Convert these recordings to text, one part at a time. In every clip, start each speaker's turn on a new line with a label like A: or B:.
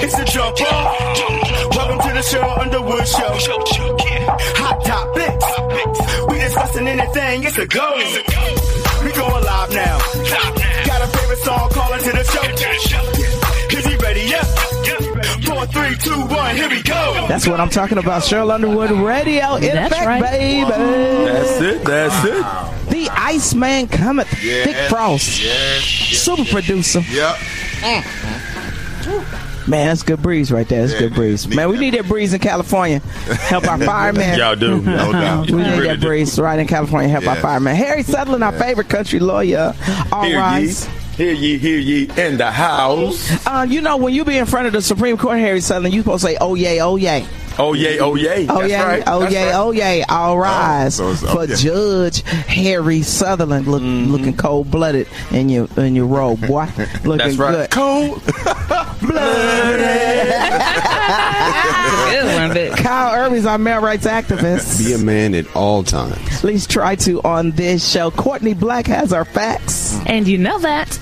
A: It's a jump off. Welcome to the show, Underwood Show. Hot topics. We discussing anything, it's a go. We going live now. Got a favorite song, call into the show. Is he ready? Yeah. Four, three, two, one, here we go.
B: That's what I'm talking about. Cheryl Underwood Radio. In
C: That's
B: effect,
C: right.
B: baby.
D: That's it. That's it.
B: The Iceman cometh. Thick Frost.
E: Yes.
B: Super producer.
E: Yep. Mm.
B: Man, that's good breeze right there. That's
E: Yeah,
B: good breeze.
E: Need
B: Man, we need that breeze in California. Help our firemen.
D: Y'all do.
E: No doubt.
B: We need
D: really
B: that
D: do.
B: breeze right in California. Help our firemen. Harry Sutherland, our favorite country lawyer. All
D: Hear ye, hear ye, hear ye in the house.
B: Uh, you know, when you be in front of the Supreme Court, Harry Sutherland, you supposed to say, oh, yay, oh, yay.
D: Oh yay, oh yay.
B: Oh,
D: That's
B: yay,
D: right.
B: oh,
D: That's
B: yay,
D: right.
B: oh, yay. All rise
E: so it's-
B: for
E: okay.
B: Judge Harry Sutherland, look,
D: Mm-hmm.
B: looking cold blooded in your in your robe, boy. Looking
D: That's right.
B: good.
D: Cold.
C: Good one,
B: Kyle Irby's our male rights activist.
F: Be a man at all times.
B: Please try to on this show. Courtney Black has our facts.
C: And you know that.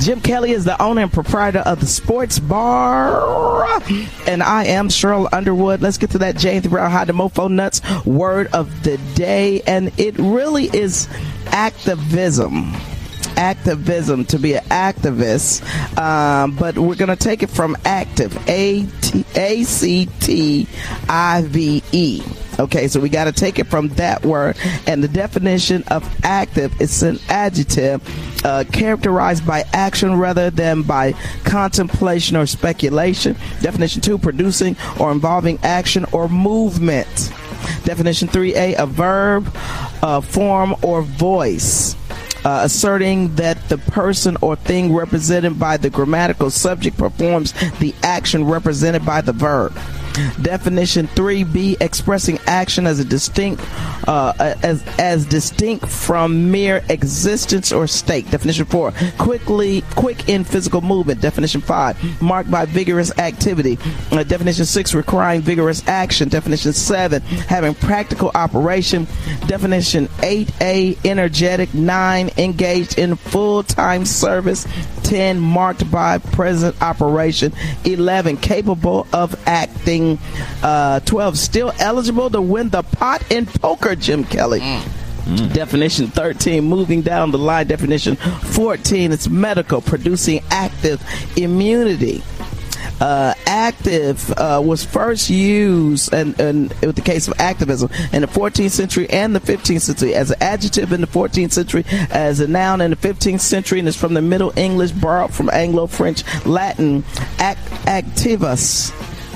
B: Jim Kelly is the owner and proprietor of the Sports Bar. And I am Cheryl Underwood. Let's get to that James Brown High the Mofo Nuts word of the day. And it really is activism. Activism to be an activist, um, but we're going to take it from active, A T A C T I V E. Okay, so we got to take it from that word. And the definition of active is an adjective uh, characterized by action rather than by contemplation or speculation. Definition two, producing or involving action or movement. Definition 3A, a verb, form, or voice. Uh, asserting that the person or thing represented by the grammatical subject performs the action represented by the verb. Definition 3b expressing action as a distinct uh, as as distinct from mere existence or state. Definition 4 quickly quick in physical movement. Definition 5 marked by vigorous activity. Uh, definition 6 requiring vigorous action. Definition 7 having practical operation. Definition 8a energetic. 9 engaged in full-time service. 10 marked by present operation 11 capable of acting uh, 12 still eligible to win the pot in poker jim kelly Definition 13, moving down the line. Definition 14, it's medical, producing active immunity. Uh, active uh, was first used, and, and with the case of activism, in the 14th century and the 15th century, as an adjective in the 14th century, as a noun in the 15th century, and it's from the Middle English, borrowed from Anglo French, Latin, act, activus,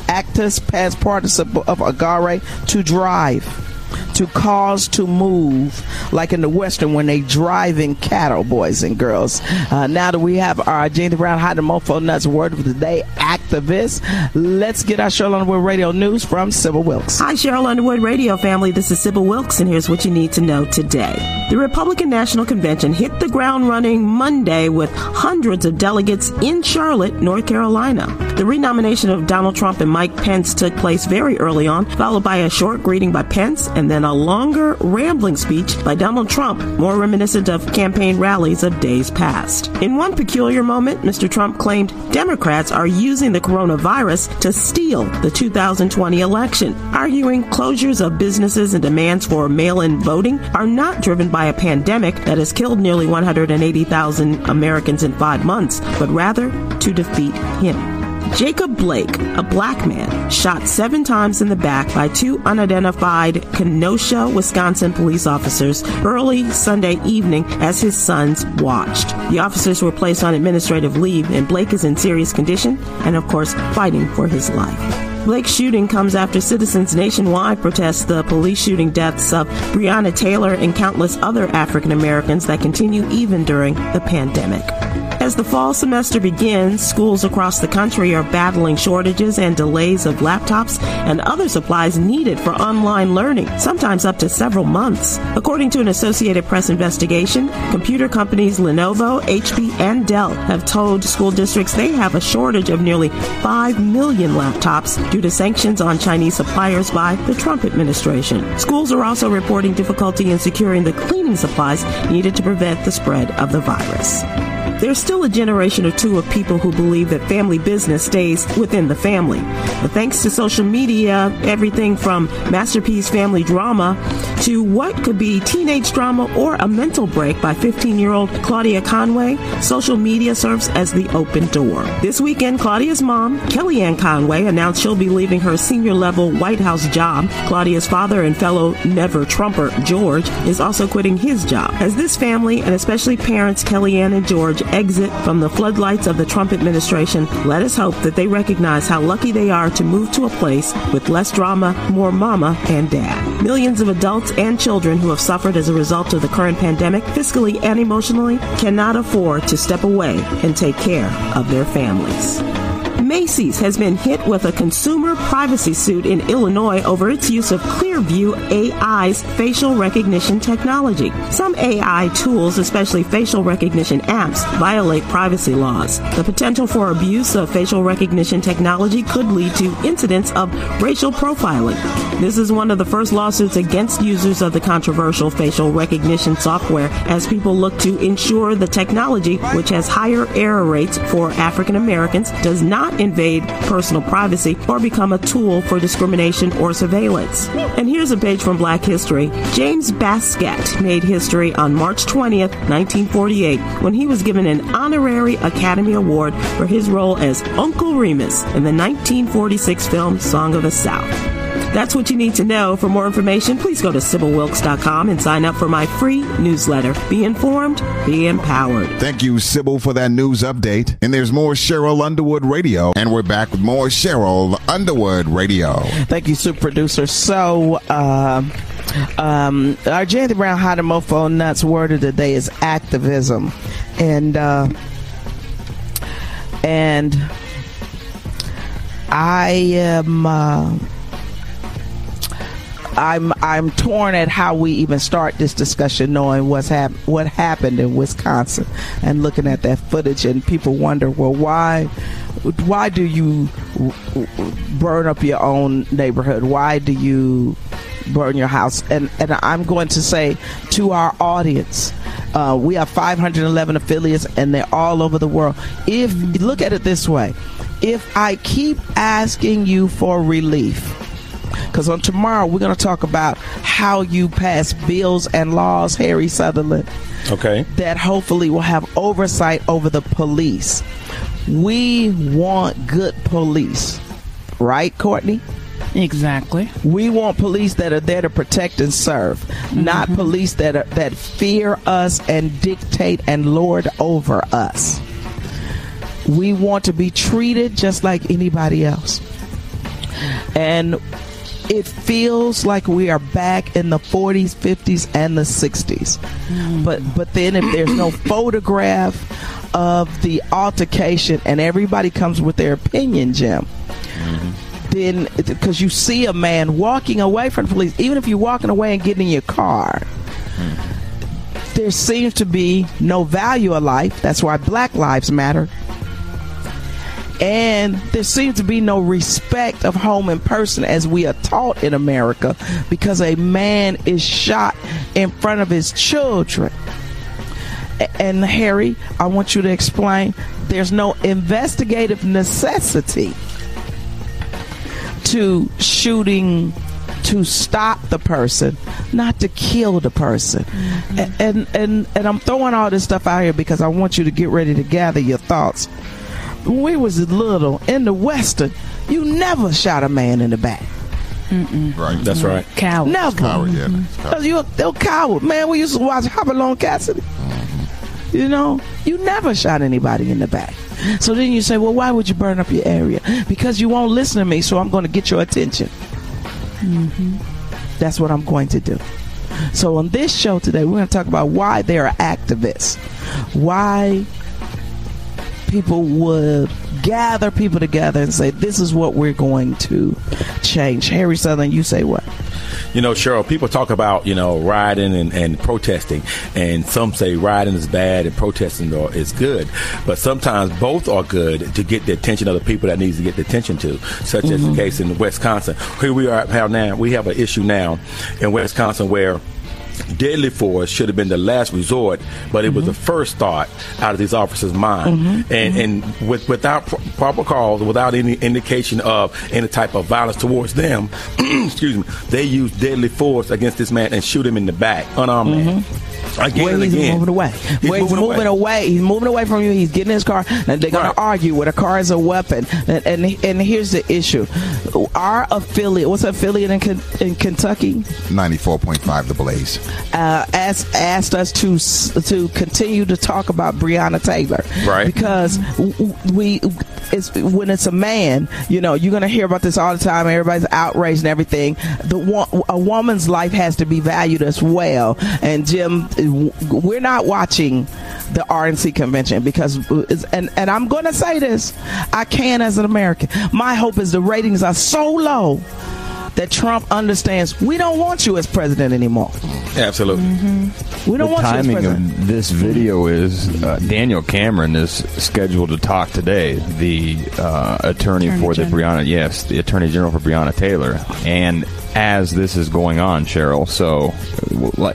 B: actus, past participle of agere, to drive to cause to move, like in the Western when they driving cattle, boys and girls. Uh, now that we have our James Brown Hot and Mofo Nuts word of the day activist, let's get our Cheryl Underwood Radio news from Sybil Wilkes.
G: Hi, Cheryl Underwood Radio family. This is Sybil Wilkes, and here's what you need to know today. The Republican National Convention hit the ground running Monday with hundreds of delegates in Charlotte, North Carolina. The renomination of Donald Trump and Mike Pence took place very early on, followed by a short greeting by Pence and then a longer, rambling speech by Donald Trump, more reminiscent of campaign rallies of days past. In one peculiar moment, Mr. Trump claimed Democrats are using the coronavirus to steal the 2020 election, arguing closures of businesses and demands for mail in voting are not driven by a pandemic that has killed nearly 180,000 Americans in five months, but rather to defeat him. Jacob Blake, a black man, shot seven times in the back by two unidentified Kenosha, Wisconsin police officers early Sunday evening as his sons watched. The officers were placed on administrative leave, and Blake is in serious condition and, of course, fighting for his life. Blake's shooting comes after citizens nationwide protest the police shooting deaths of Breonna Taylor and countless other African Americans that continue even during the pandemic. As the fall semester begins, schools across the country are battling shortages and delays of laptops and other supplies needed for online learning, sometimes up to several months. According to an Associated Press investigation, computer companies Lenovo, HP, and Dell have told school districts they have a shortage of nearly 5 million laptops due to sanctions on Chinese suppliers by the Trump administration. Schools are also reporting difficulty in securing the cleaning supplies needed to prevent the spread of the virus. There's still a generation or two of people who believe that family business stays within the family. But thanks to social media, everything from masterpiece family drama to what could be teenage drama or a mental break by 15 year old Claudia Conway, social media serves as the open door. This weekend, Claudia's mom, Kellyanne Conway, announced she'll be leaving her senior level White House job. Claudia's father and fellow never Trumper, George, is also quitting his job. As this family, and especially parents Kellyanne and George, exit from the floodlights of the Trump administration, let us hope that they recognize how lucky they are to move to a place with less drama, more mama and dad. Millions of adults and children who have suffered as a result of the current pandemic, fiscally and emotionally, cannot afford to step away and take care of their families. Macy's has been hit with a consumer privacy suit in Illinois over its use of Clearview AI's facial recognition technology. Some AI tools, especially facial recognition apps, violate privacy laws. The potential for abuse of facial recognition technology could lead to incidents of racial profiling. This is one of the first lawsuits against users of the controversial facial recognition software as people look to ensure the technology, which has higher error rates for African Americans, does not invade personal privacy or become a tool for discrimination or surveillance. And here's a page from Black History. James Baskett made history on March 20th, 1948, when he was given an honorary Academy Award for his role as Uncle Remus in the 1946 film Song of the South. That's what you need to know. For more information, please go to SybilWilkes.com and sign up for my free newsletter. Be informed, be empowered.
C: Thank you, Sybil, for that news update. And there's more Cheryl Underwood Radio. And we're back with more Cheryl Underwood Radio.
B: Thank you, super producer. So, uh, um, our James Brown Hot and Mofo Nuts word of the day is activism. And, uh, and I am, uh, I'm I'm torn at how we even start this discussion, knowing what's hap- what happened in Wisconsin, and looking at that footage, and people wonder, well, why why do you burn up your own neighborhood? Why do you burn your house? And and I'm going to say to our audience. Uh, we have 511 affiliates and they're all over the world. If look at it this way, if I keep asking you for relief, because on tomorrow, we're going to talk about how you pass bills and laws, Harry Sutherland.
D: Okay.
B: That hopefully will have oversight over the police. We want good police, right, Courtney?
E: Exactly.
B: We want police that are there to protect and serve, mm-hmm. not police that are, that fear us and dictate and lord over us. We want to be treated just like anybody else. And it feels like we are back in the 40s, 50s, and the 60s. Mm. But but then if there's no photograph of the altercation and everybody comes with their opinion, Jim. Mm-hmm. Then, because you see a man walking away from the police, even if you're walking away and getting in your car, mm. there seems to be no value of life. That's why Black Lives Matter and there seems to be no respect of home and person as we are taught in America because a man is shot in front of his children. And Harry, I want you to explain there's no investigative necessity to shooting to stop the person, not to kill the person. Mm-hmm. And, and and and I'm throwing all this stuff out here because I want you to get ready to gather your thoughts when we was little in the western, you never shot a man in the back.
C: Mm-mm. Right.
D: That's right.
E: Coward.
B: Never.
C: Coward, yeah. Coward.
B: You a coward. Man, we used to watch Hopalong Cassidy. Mm-hmm. You know, you never shot anybody in the back. So then you say, well, why would you burn up your area? Because you won't listen to me, so I'm going to get your attention. Mm-hmm. That's what I'm going to do. So on this show today, we're going to talk about why there are activists. Why people would gather people together and say, this is what we're going to change. Harry Sutherland, you say what?
D: You know, Cheryl, people talk about, you know, rioting and, and protesting, and some say rioting is bad and protesting is good. But sometimes both are good to get the attention of the people that needs to get the attention to, such mm-hmm. as the mm-hmm. case in Wisconsin. Here we are now. We have an issue now in Wisconsin where deadly force should have been the last resort, but it was the mm-hmm. first thought out of these officers' mind. Mm-hmm. And and mm-hmm. with, without pro- proper cause, without any indication of any type of violence towards them, excuse me, they used deadly force against this man and shoot him in the back, unarmed man. Again
B: Where
D: and
B: he's
D: again.
B: moving away.
D: He's
B: Where he's
D: moving
B: moving
D: away.
B: away. He's moving away from you. He's getting his car, and they're going
D: Right.
B: to argue where the car is a weapon. And, and and here's the issue: our affiliate, what's the affiliate in, in Kentucky,
C: 94.5 The Blaze.
B: uh, asked asked us to to continue to talk about Breonna Taylor,
D: Right.
B: Because w- w- we, it's when it's a man, you know, you're gonna hear about this all the time. Everybody's outraged and everything. The a woman's life has to be valued as well. And Jim, w- we're not watching the RNC convention because, and and I'm gonna say this, I can as an American. My hope is the ratings are so low. That Trump understands we don't want you as president anymore.
D: Absolutely.
B: We don't
E: the
B: want you as
E: timing
B: president.
E: of this video is uh, Daniel Cameron is scheduled to talk today. The uh, attorney,
F: Attorney
E: for the
F: General.
E: Breonna, yes, the attorney general for Breonna Taylor, and as this is going on, Cheryl. So,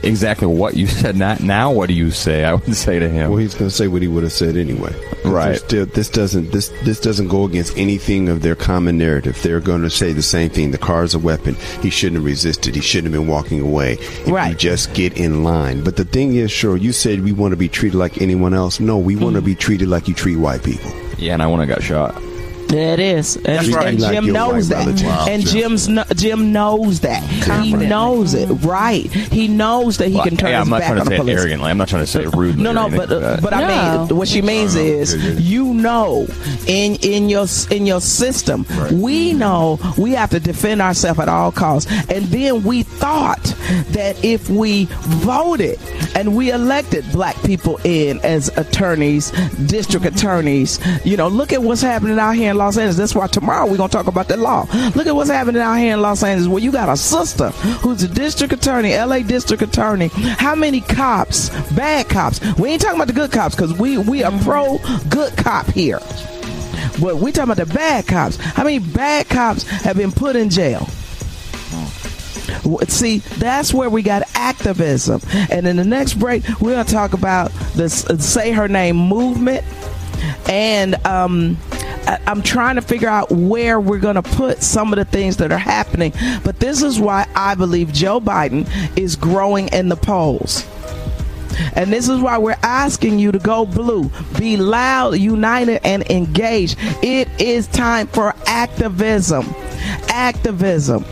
E: exactly what you said. Not now. What do you say? I would say to him.
F: Well, he's going to say what he would have said anyway.
E: Right.
F: Still, this doesn't this this doesn't go against anything of their common narrative. They're going to say the same thing. The car is a weapon. He shouldn't have resisted. He shouldn't have been walking away. If you
B: Right.
F: just get in line. But the thing is, sure, you said we want to be treated like anyone else. No, we hmm. want to be treated like you treat white people.
E: yeah, and I want to got shot.
B: Yeah, it is, and,
D: That's right.
B: and Jim
F: your
B: knows that.
C: Wow,
B: and Jim's kno- Jim knows that. He knows it, right? He knows that he
E: Well,
B: can turn
E: yeah,
B: his
E: I'm not
B: back
E: trying
B: on
E: to
B: the
E: say it
B: police.
E: arrogantly. I'm not trying to say it rudely.
B: No,
E: or
B: no, but uh,
E: that.
B: but I mean, what she means is you know in in your in your system, we know we have to defend ourselves at all costs, and then we thought that if we voted and we elected black people in as attorneys, district attorneys, you know, look at what's happening out here in Los Angeles. That's why tomorrow we're gonna talk about the law. Look at what's happening out here in Los Angeles, where you got a sister who's a district attorney, LA district attorney. How many cops, bad cops? We ain't talking about the good cops because we we are pro good cop here. But we talking about the bad cops. How many bad cops have been put in jail? See, that's where we got activism. And in the next break, we're going to talk about this uh, Say Her Name movement. And um, I'm trying to figure out where we're going to put some of the things that are happening. But this is why I believe Joe Biden is growing in the polls. And this is why we're asking you to go blue. Be loud, united, and engaged. It is time for activism. Activism.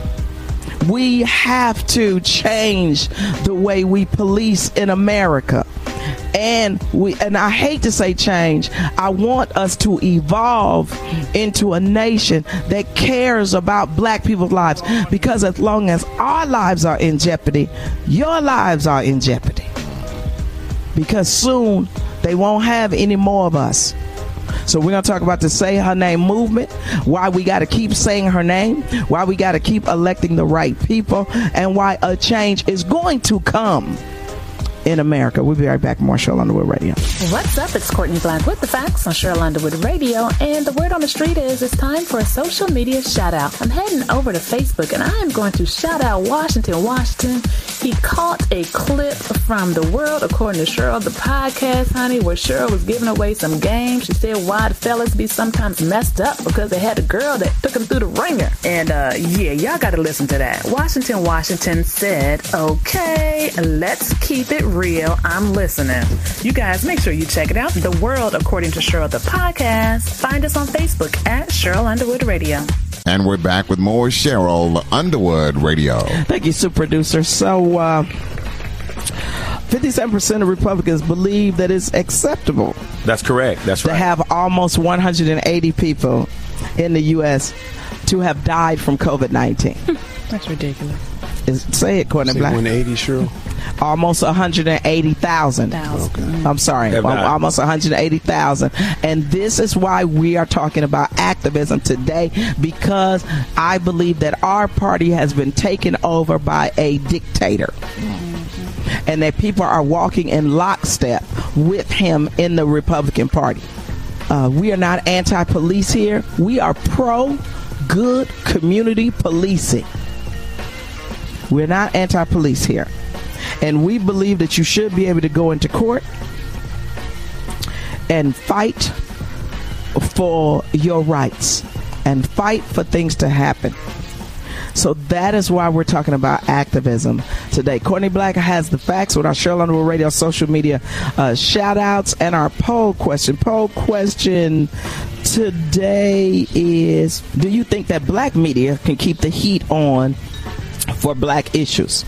B: We have to change the way we police in America. And we and I hate to say change. I want us to evolve into a nation that cares about black people's lives because as long as our lives are in jeopardy, your lives are in jeopardy because soon they won't have any more of us. So we're to talk about the Say Her Name movement, why we got to keep saying her name, why we got to keep electing the right people, and why a change is going to come in America. We'll be right back. More Cheryl Underwood Radio.
H: What's up? It's Courtney Black with the facts on Cheryl Underwood Radio, and the word on the street is it's time for a social media shout out. I'm heading over to Facebook and I am going to shout out Washington, Washington. He caught a clip from the world, according to Cheryl, the podcast, honey, where Cheryl was giving away some games. She said why the fellas be sometimes messed up because they had a girl that took them through the ringer. And uh, yeah, y'all got to listen to that. Washington, Washington said, okay, let's keep it real. I'm listening. You guys make sure you check it out. The World According to Cheryl, the podcast. Find us on Facebook at Cheryl Underwood Radio.
C: And we're back with more Cheryl Underwood Radio.
B: Thank you, super producer. So, uh, 57% of Republicans believe that it's acceptable
D: That's correct. That's right.
B: to
D: right.
B: have almost 180 people in the U.S. to have died from COVID 19.
I: That's ridiculous.
B: Say it, Courtney Black.
F: 180, Cheryl.
B: Almost 180,000. I'm sorry,
D: died.
B: almost 180,000. And this is why we are talking about activism today because I believe that our party has been taken over by a dictator. And that people are walking in lockstep with him in the Republican Party. Uh, we are not anti police here, we are pro good community policing. We're not anti police here. And we believe that you should be able to go into court and fight for your rights and fight for things to happen. So that is why we're talking about activism today. Courtney Black has the facts with our Cheryl Underwood Radio social media uh, shout outs and our poll question. Poll question today is Do you think that black media can keep the heat on for black issues?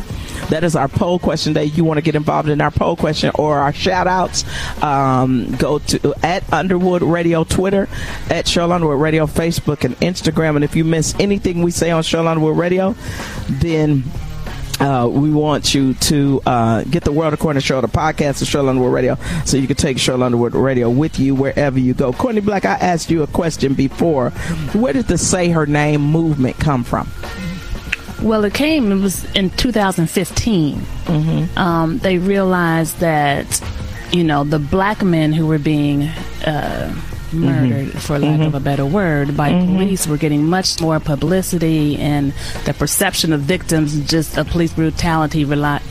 B: That is our poll question today. You want to get involved in our poll question or our shout outs, um, go to at Underwood Radio Twitter, at Cheryl Underwood Radio Facebook and Instagram. And if you miss anything we say on Cheryl Underwood Radio, then uh, we want you to uh, get the World According to Cheryl, the podcast of Cheryl Underwood Radio, so you can take Cheryl Underwood Radio with you wherever you go. Courtney Black, I asked you a question before. Where did the Say Her Name movement come from?
J: Well, it came, it was in 2015. Mm-hmm. Um, they realized that, you know, the black men who were being uh, murdered, mm-hmm. for lack mm-hmm. of a better word, by mm-hmm. police were getting much more publicity, and the perception of victims just of police brutality relied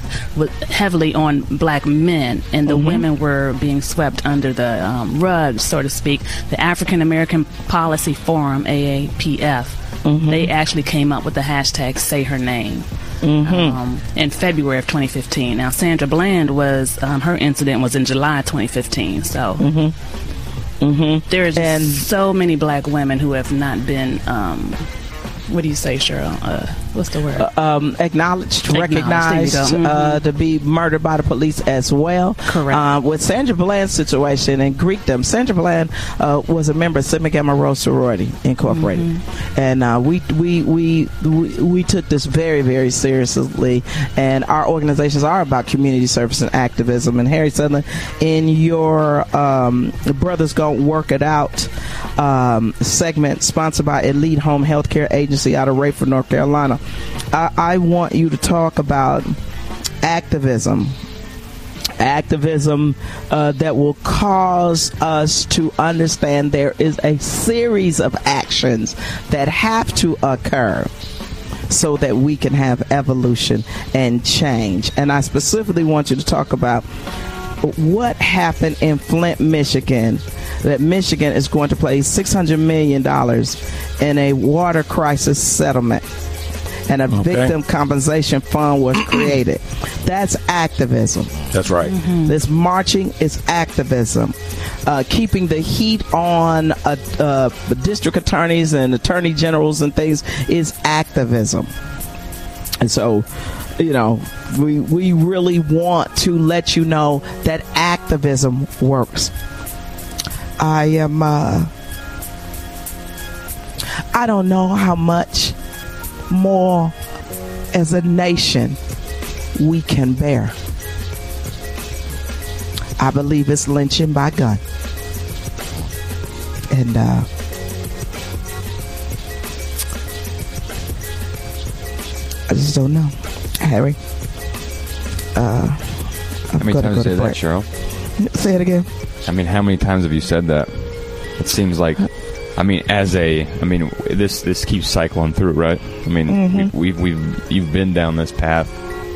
J: heavily on black men, and the mm-hmm. women were being swept under the um, rug, so to speak. The African American Policy Forum, AAPF, Mm-hmm. They actually came up with the hashtag Say Her Name. Mm-hmm. Um, in February of 2015. Now, Sandra Bland was um, her incident was in July 2015. So mm-hmm. mm-hmm. there's and so many black women who have not been. Um, what do you say, Cheryl? Uh, what's the word?
B: Uh, um, acknowledged, acknowledged recognized uh, mm-hmm. to be murdered by the police as well.
J: Correct. Uh,
B: with Sandra Bland's situation and Greekdom, Sandra Bland uh, was a member of Sigma Gamma Rho Sorority Incorporated, mm-hmm. and uh, we, we, we we we took this very very seriously. And our organizations are about community service and activism. And Harry Sutherland, in your um, Brothers Gonna Work It Out um, segment, sponsored by Elite Home Healthcare Agency out of Raeford, North Carolina. I, I want you to talk about activism activism uh, that will cause us to understand there is a series of actions that have to occur so that we can have evolution and change. And I specifically want you to talk about what happened in Flint, Michigan, that Michigan is going to pay $600 million in a water crisis settlement and a okay. victim compensation fund was created. That's activism.
D: That's right.
B: Mm-hmm. This marching is activism. Uh, keeping the heat on uh, uh, district attorneys and attorney generals and things is activism. And so, you know, we we really want to let you know that activism works. I am. Uh, I don't know how much more as a nation we can bear. I believe it's lynching by gun. And uh, I just don't know. Harry.
E: Uh, how many times say that, Cheryl?
B: Say it again.
E: I mean, how many times have you said that? It seems like, I mean, as a, I mean, this this keeps cycling through, right? I mean, mm-hmm. we've, we've we've you've been down this path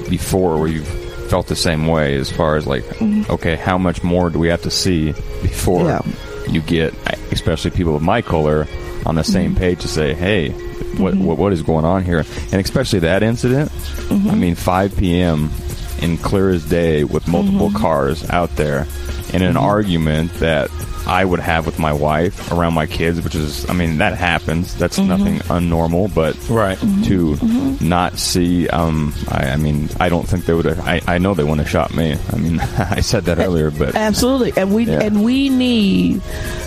E: before where you've felt the same way as far as like, mm-hmm. okay, how much more do we have to see before yeah. you get, especially people of my color, on the same mm-hmm. page to say, hey, what, mm-hmm. what, what is going on here, and especially that incident. Mm-hmm. I mean, 5 p.m. in clear as day with multiple mm-hmm. cars out there in an argument that I would have with my wife around my kids, which is, I mean, that happens. That's mm-hmm. nothing unnormal, but
D: right
E: to mm-hmm. not see, um, I, I, mean, I don't think they would. have I, I know they wouldn't have shot me. I mean, I said that earlier, but
B: absolutely, and we yeah. and we need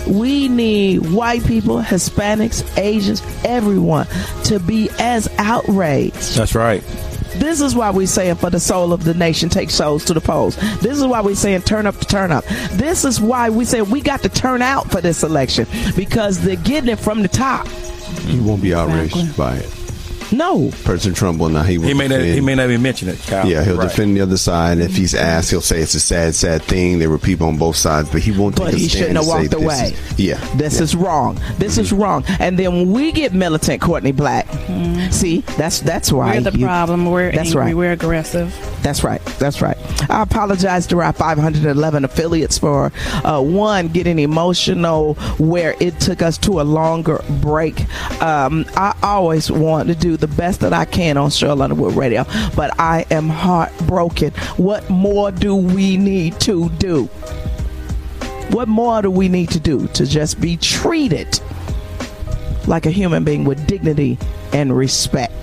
B: we need white people, Hispanics, Asians, everyone to be as outraged.
D: That's right
B: this is why we're saying for the soul of the nation, take souls to the polls. This is why we're saying turn up to turn up. This is why we say we got to turn out for this election because they're getting it from the top.
F: You won't be outraged exactly. by it.
B: No.
F: President Trump will not. He, will
D: he may not. He may not even mention it. Kyle.
F: Yeah, he'll right. defend the other side. If he's asked, he'll say it's a sad, sad thing. There were people on both sides, but he won't.
B: But he shouldn't have walked away.
F: Is, yeah,
B: this
F: yeah.
B: is wrong. This mm-hmm. is wrong. And then when we get militant, Courtney Black, mm-hmm. see, that's that's why
J: we're the
B: you,
J: problem. We're
B: that's
J: angry.
B: Right.
J: We're aggressive.
B: That's right. That's right. I apologize to our 511 affiliates for uh, one getting emotional where it took us to a longer break. Um, I always want to do the best that I can on Cheryl Underwood Radio, but I am heartbroken. What more do we need to do? What more do we need to do to just be treated like a human being with dignity and respect?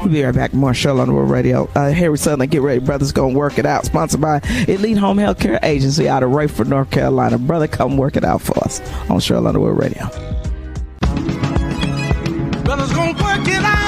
B: We'll be right back. More Cheryl Underwood Radio. Uh, Harry Sutherland, get ready. Brother's going to work it out. Sponsored by Elite Home Healthcare Agency out of Raeford, North Carolina. Brother, come work it out for us on Cheryl Underwood Radio.
A: Brother's gonna work it out.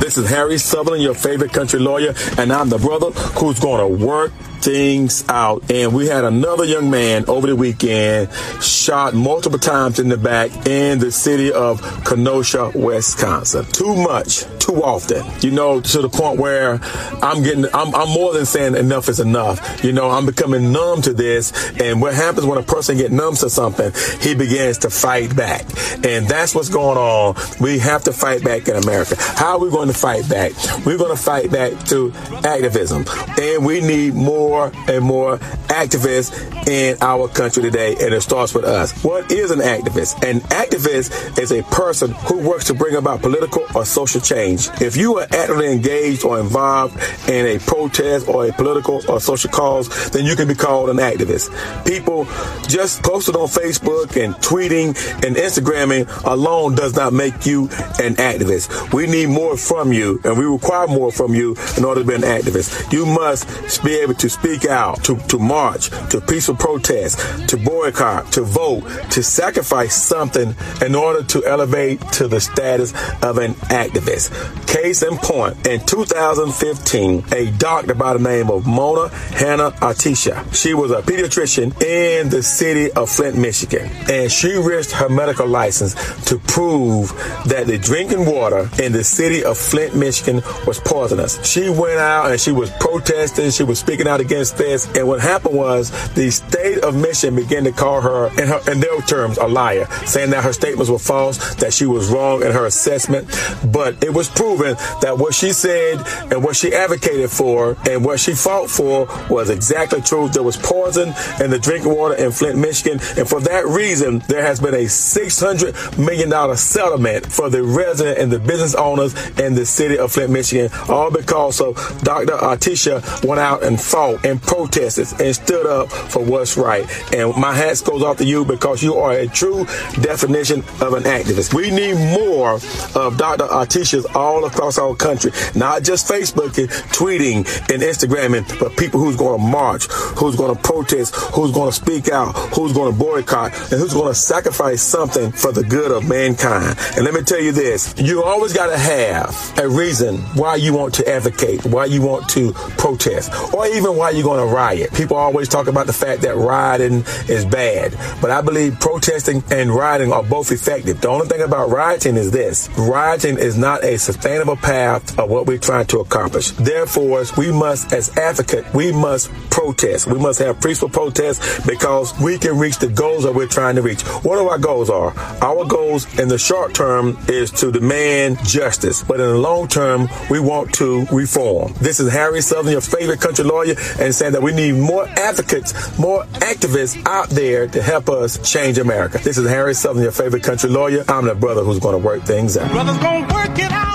D: This is Harry Sutherland, your favorite country lawyer, and I'm the brother who's going to work things out. And we had another young man over the weekend shot multiple times in the back in the city of Kenosha, Wisconsin. Too much, too often. You know, to the point where I'm getting, I'm, I'm more than saying enough is enough. You know, I'm becoming numb to this. And what happens when a person gets numb to something, he begins to fight back. And that's what's going on. We have to fight back in America. How are we going to fight back? We're going to fight back to activism. And we need more and more activists in our country today. And it starts with us. What is an activist? An activist is a person who works to bring about political or social change. If you are actively engaged or involved in a protest or a political or social cause, then you can be called an activist. People just posted on Facebook and tweeting and Instagramming alone does not make you an activist. We need more from you and we require more from you in order to be an activist. You must be able to speak out, to, to march, to peaceful protest, to boycott, to vote, to sacrifice something in order to elevate to the status of an activist. Case in point, in 2015, a doctor by the name of Mona Hannah Atisha, she was a pediatrician in the city of Flint, Michigan, and she risked her medical license to prove that the drinking water in the city of Flint, Michigan was poisonous. She went out and she was protesting, she was speaking out against this, and what happened was the state of Michigan began to call her, in, her, in their terms, a liar, saying that her statements were false, that she was wrong in her assessment, but it was proven that what she said and what she advocated for and what she fought for was exactly true. There was poison in the drinking water in Flint, Michigan. And for that reason, there has been a $600 million settlement for the resident and the business owners in the city of Flint, Michigan, all because of Dr. Attisha went out and fought and protested and stood up for what's right. And my hat goes off to you because you are a true definition of an activist. We need more of Dr. Attishas all across our country, not just Facebook and tweeting and Instagramming, but people who's going to march, who's going to protest, who's going to speak out, who's going to boycott, and who's going to sacrifice something for the good of mankind. And let me tell you this, you always got to have a reason why you want to advocate, why you want to protest, or even why you're going to riot. People always talk about the fact that rioting is bad, but I believe protesting and rioting are both effective. The only thing about rioting is this. Rioting is not a sustainable path of what we're trying to accomplish. Therefore, we must, as advocates, we must protest. We must have peaceful protests because we can reach the goals that we're trying to reach. What are our goals are? Our goals in the short term is to demand justice, but in the long term, we want to reform. This is Harry Sutherland, your favorite country lawyer, and saying that we need more advocates, more activists out there to help us change America. This is Harry Sutherland, your favorite country lawyer. I'm the brother who's going to work things out.
A: Brother's gonna work it out.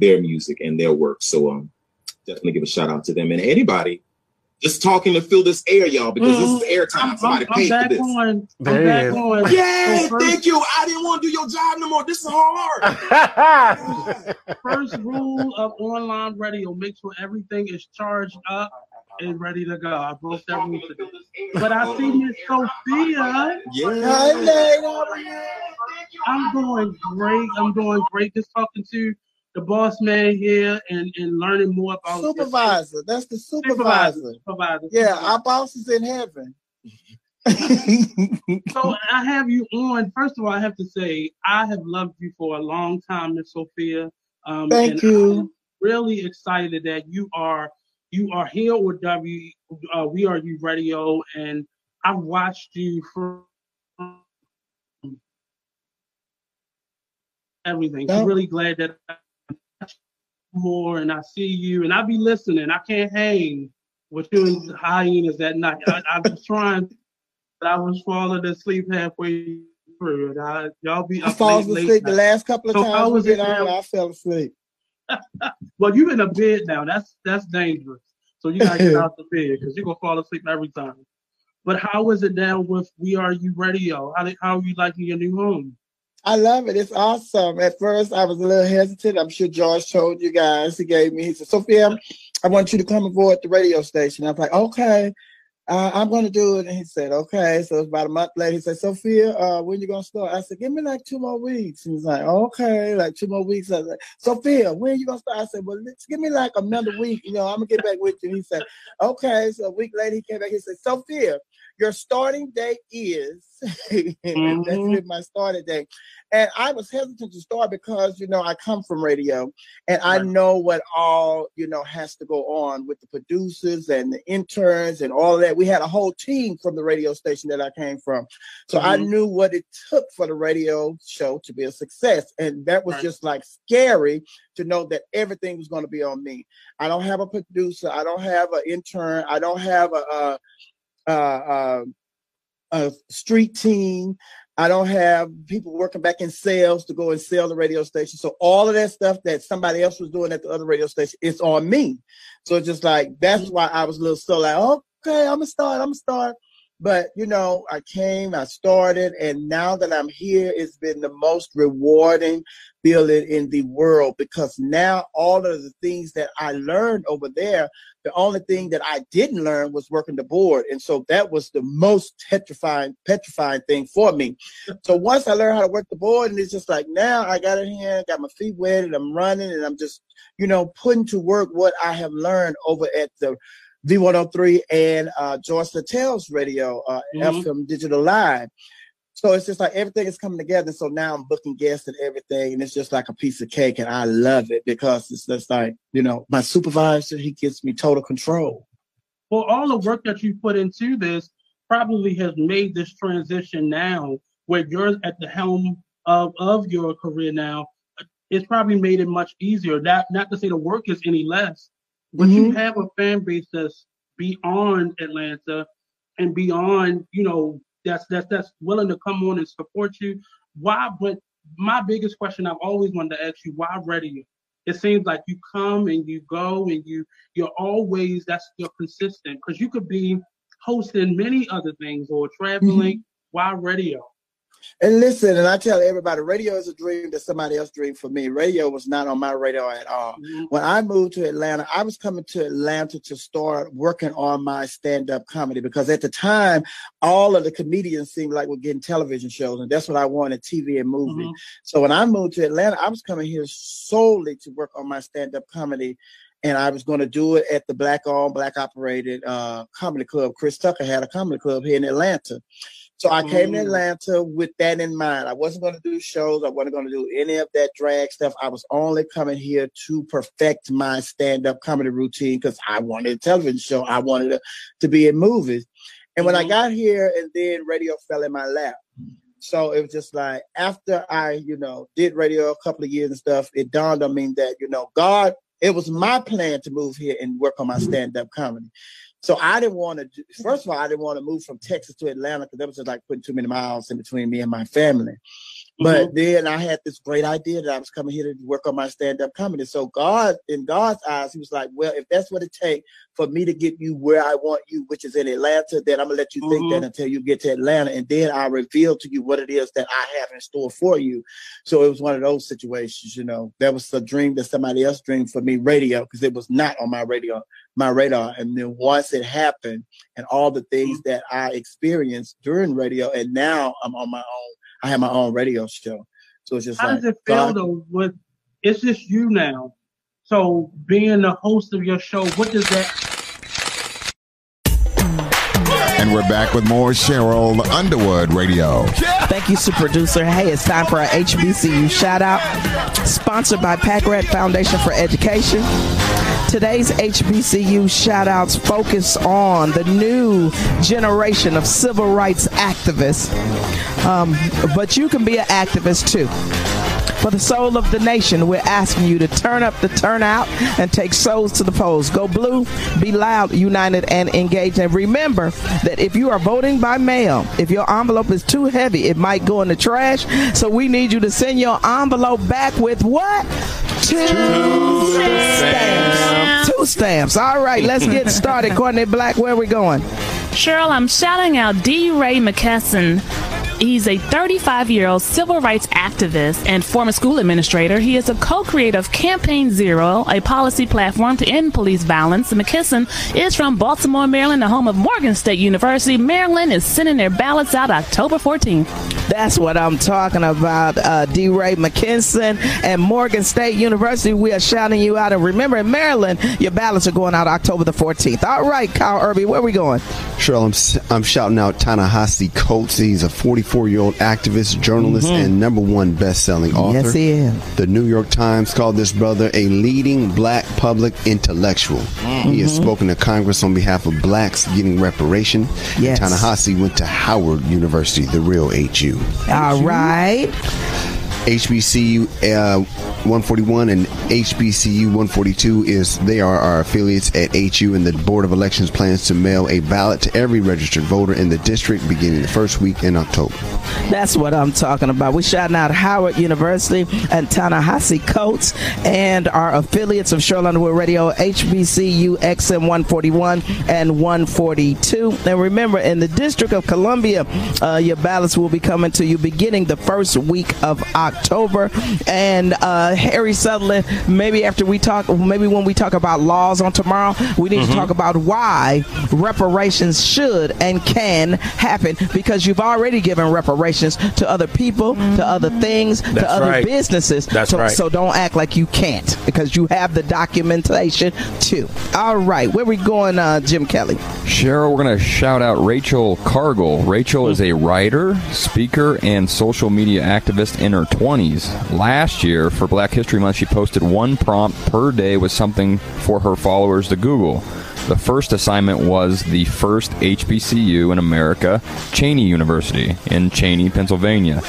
I: their music and their work. So um, definitely give a shout out to them and anybody just talking to fill this air, y'all, because this is mm-hmm. airtime. Somebody
K: I'm
I: paid for
K: back
I: this.
K: on. I'm back on.
I: Yeah,
K: So first-
I: thank you. I didn't want to do your job no more. This is hard.
K: First rule of online radio: make sure everything is charged up and ready to go. I broke that rule today. But I see Miss Sophia.
I: Yeah.
K: I'm doing great. I'm doing great. Just talking to the boss man here and, and learning more about
L: Supervisor. That's the
K: supervisor.
L: supervisor.
K: Supervisor.
L: Yeah, our boss is in heaven.
K: So I have you on. First of all, I have to say I have loved you for a long time, Miss Sophia. Um,
L: Thank you.
K: I'm really excited that you are you are here with W. Uh, we are you radio, and I've watched you from everything. I'm really glad that more and I see you and I be listening. I can't hang with you and hyenas at night. I, I was trying, but I was falling asleep halfway through. And I, y'all be
L: I fall
K: late, late
L: asleep the last couple of
K: So
L: times we
K: was
L: on. I fell asleep.
K: Well, you in a bed now. That's that's dangerous. So you gotta get out the bed because you're gonna fall asleep every time. But how is it down with We Are You Radio? How how are you liking your new home?
L: I love it. It's awesome. At first, I was a little hesitant. I'm sure George told you guys. He gave me. He said, "Sophia, I want you to come aboard the radio station." I was like, "Okay, uh, I'm going to do it." And he said, "Okay." So it was about a month later. He said, "Sophia, uh, when you going to start?" I said, "Give me like two more weeks." He was like, "Okay, like two more weeks." I was like, "Sophia, when you going to start?" I said, "Well, let's give me like another week. You know, I'm gonna get back with you." He said, "Okay." So a week later, he came back. He said, "Sophia." Your starting date is that's
K: Mhm.
L: been my starting date. And I was hesitant to start because, you know, I come from radio and I know what all, you know, has to go on with the producers and the interns and all that. We had a whole team from the radio station that I came from. So I
K: Mhm.
L: knew what it took for the radio show to be a success. And that was
K: Right.
L: just like scary to know that everything was going to be on me. I don't have a producer. I don't have an intern. I don't have a, a, a, a, a street team. I don't have people working back in sales to go and sell the radio station. So all of that stuff that somebody else was doing at the other radio station, it's on me. So it's just like that's why I was a little so like, okay, I'm gonna start, I'm gonna start. But you know, I came, I started, and now that I'm here, it's been the most rewarding feeling in the world because now all of the things that I learned over there, the only thing that I didn't learn was working the board. And so that was the most petrifying, petrifying thing for me. So once I learned how to work the board, and it's just like now I got in here, got my feet wet, and I'm running, and I'm just, you know, putting to work what I have learned over at the V103 and uh, George Littell's radio, uh,
K: Mhm.
L: FM Digital Live. So it's just like everything is coming together. So now I'm booking guests and everything, and it's just like a piece of cake, and I love it because it's just like you know my supervisor he gives me total control.
K: Well, all the work that you put into this probably has made this transition now, where you're at the helm of, of your career now. It's probably made it much easier. Not not to say the work is any less, but you mm-hmm. have a fan base that's beyond Atlanta and beyond, you know, that's that's that's willing to come on and support you. Why? But my biggest question I've always wanted to ask you: Why radio? It seems like you come and you go and you you're always that's you're consistent because you could be hosting many other things or traveling. Mm-hmm. Why radio?
L: And listen, and I tell everybody, radio is a dream that somebody else dreamed for me. Radio was not on my radar at all.
K: Mhm.
L: When I moved to Atlanta, I was coming to Atlanta to start working on my stand-up comedy because at the time, all of the comedians seemed like we're getting television shows, and that's what I wanted, TV and movie.
K: Mhm.
L: So when I moved to Atlanta, I was coming here solely to work on my stand-up comedy. And I was going to do it at the black owned, black operated uh, comedy club. Chris Tucker had a comedy club here in Atlanta. So I came to
K: Mm.
L: Atlanta with that in mind. I wasn't going to do shows. I wasn't going to do any of that drag stuff. I was only coming here to perfect my stand-up comedy routine because I wanted a television show. I wanted to, to be in movies. And when I
K: Mhm.
L: got here, and then radio fell in my lap. So it was just like after I, you know, did radio a couple of years and stuff, it dawned on me that, you know, God, it was my plan to move here and work on my stand-up comedy. So I didn't want to. First of all, I didn't want to move from Texas to Atlanta because that was just like putting too many miles in between me and my family. But then I had this great idea that I was coming here to work on my stand-up comedy. So God, in God's eyes, He was like, "Well, if that's what it takes for me to get you where I want you, which is in Atlanta, then I'm gonna let you think
K: Mhm.
L: that until you get to Atlanta, and then I'll reveal to you what it is that I have in store for you." So it was one of those situations, you know. That was a dream that somebody else dreamed for me, radio, because it was not on my radio, my radar. And then once it happened, and all the things that I experienced during radio, and now I'm on my own. I have my own radio show. So it's just
K: How
L: like
K: does it feel though? With it's just you now. So being the host of your show, what does that?
C: And we're back with more Cheryl Underwood Radio.
B: Thank you, super producer. Hey, it's time for our HBCU shout out, sponsored by Pack Rat Foundation for Education. Today's HBCU shout outs focus on the new generation of civil rights activists. Um, but you can be an activist too. For the soul of the nation, we're asking you to turn up the turnout and take souls to the polls. Go blue, be loud, united, and engaged. And remember that if you are voting by mail, if your envelope is too heavy, it might go in the trash. So we need you to send your envelope back with what? Two, stamps. Two stamps. All right, let's get started. Courtney Black, where are we going?
H: Cheryl, I'm shouting out D. Ray McKesson He's a 35 year old civil rights activist and former school administrator. He is a co creator of Campaign Zero, a policy platform to end police violence. Mckesson is from Baltimore, Maryland, the home of Morgan State University. Maryland is sending their ballots out October 14th.
B: That's what I'm talking about. Uh, DeRay Mckesson and Morgan State University. We are shouting you out. And remember, in Maryland, your ballots are going out October the 14th. All right, Kyle Irby, where are we going?
F: Cheryl, I'm, I'm shouting out Ta-Nehisi Coates. He's a 44 year old activist, journalist, mm-hmm. and number one best selling author.
B: Yes, he is.
F: The New York Times called this brother a leading black public intellectual. Mm-hmm. He has spoken to Congress on behalf of blacks getting reparation. Yes. Ta-Nehisi went to Howard University, the real HU.
B: All right.
F: HBCU uh, 141 and HBCU 142 is they are our affiliates at HU, and the Board of Elections plans to mail a ballot to every registered voter in the district beginning the first week in October.
B: That's what I'm talking about. We're shouting out Howard University and Ta-Nehisi Coates and our affiliates of Cheryl Underwood Radio, HBCU XM 141 and 142. And remember, in the District of Columbia, uh, your ballots will be coming to you beginning the first week of October. October. And uh, Harry Sutherland, maybe after we talk, maybe when we talk about laws on tomorrow, we need mm-hmm. to talk about why reparations should and can happen because you've already given reparations to other people, mm-hmm. to other things,
D: That's
B: to other
D: right.
B: businesses.
D: That's
B: so,
D: right.
B: So don't act like you can't because you have the documentation too. All right, where we going, uh, Jim Kelly?
E: Cheryl, we're going to shout out Rachel Cargle. Rachel is a writer, speaker, and social media activist in her 20s. Last year, for Black History Month, she posted one prompt per day with something for her followers to Google. The first assignment was the first HBCU in America, Cheyney University in Cheyney, Pennsylvania.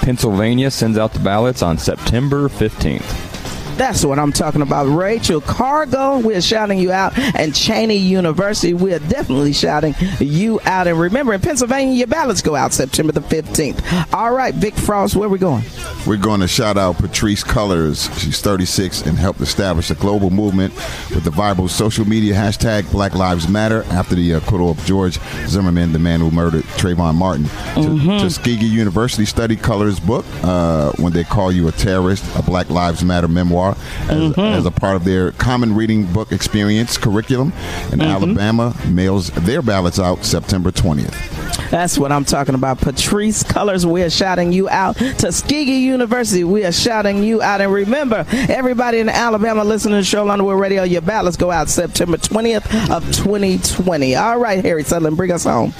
E: Pennsylvania sends out the ballots on September 15th.
B: That's what I'm talking about. Rachel Cargle, we're shouting you out. And Cheyney University, we're definitely shouting you out. And remember, in Pennsylvania, your ballots go out September the 15th. All right, Vic Frost, where are we going?
C: We're going to shout out Patrisse Cullors. She's 36 and helped establish a global movement with the viral social media hashtag Black Lives Matter after the acquittal of George Zimmerman, the man who murdered Trayvon Martin. Mm-hmm. Tuskegee University studied Cullors' book, uh, When They Call You a Terrorist, a Black Lives Matter memoir as, mm-hmm. as, a part of their common reading book experience curriculum. And mm-hmm. Alabama mails their ballots out September 20th.
B: That's what I'm talking about. Patrisse Cullors, we are shouting you out. Tuskegee University, we are shouting you out. And remember, everybody in Alabama listening to Cheryl Underwood Radio, your ballots go out September 20th of 2020. All right, Harry Sutherland, bring us home.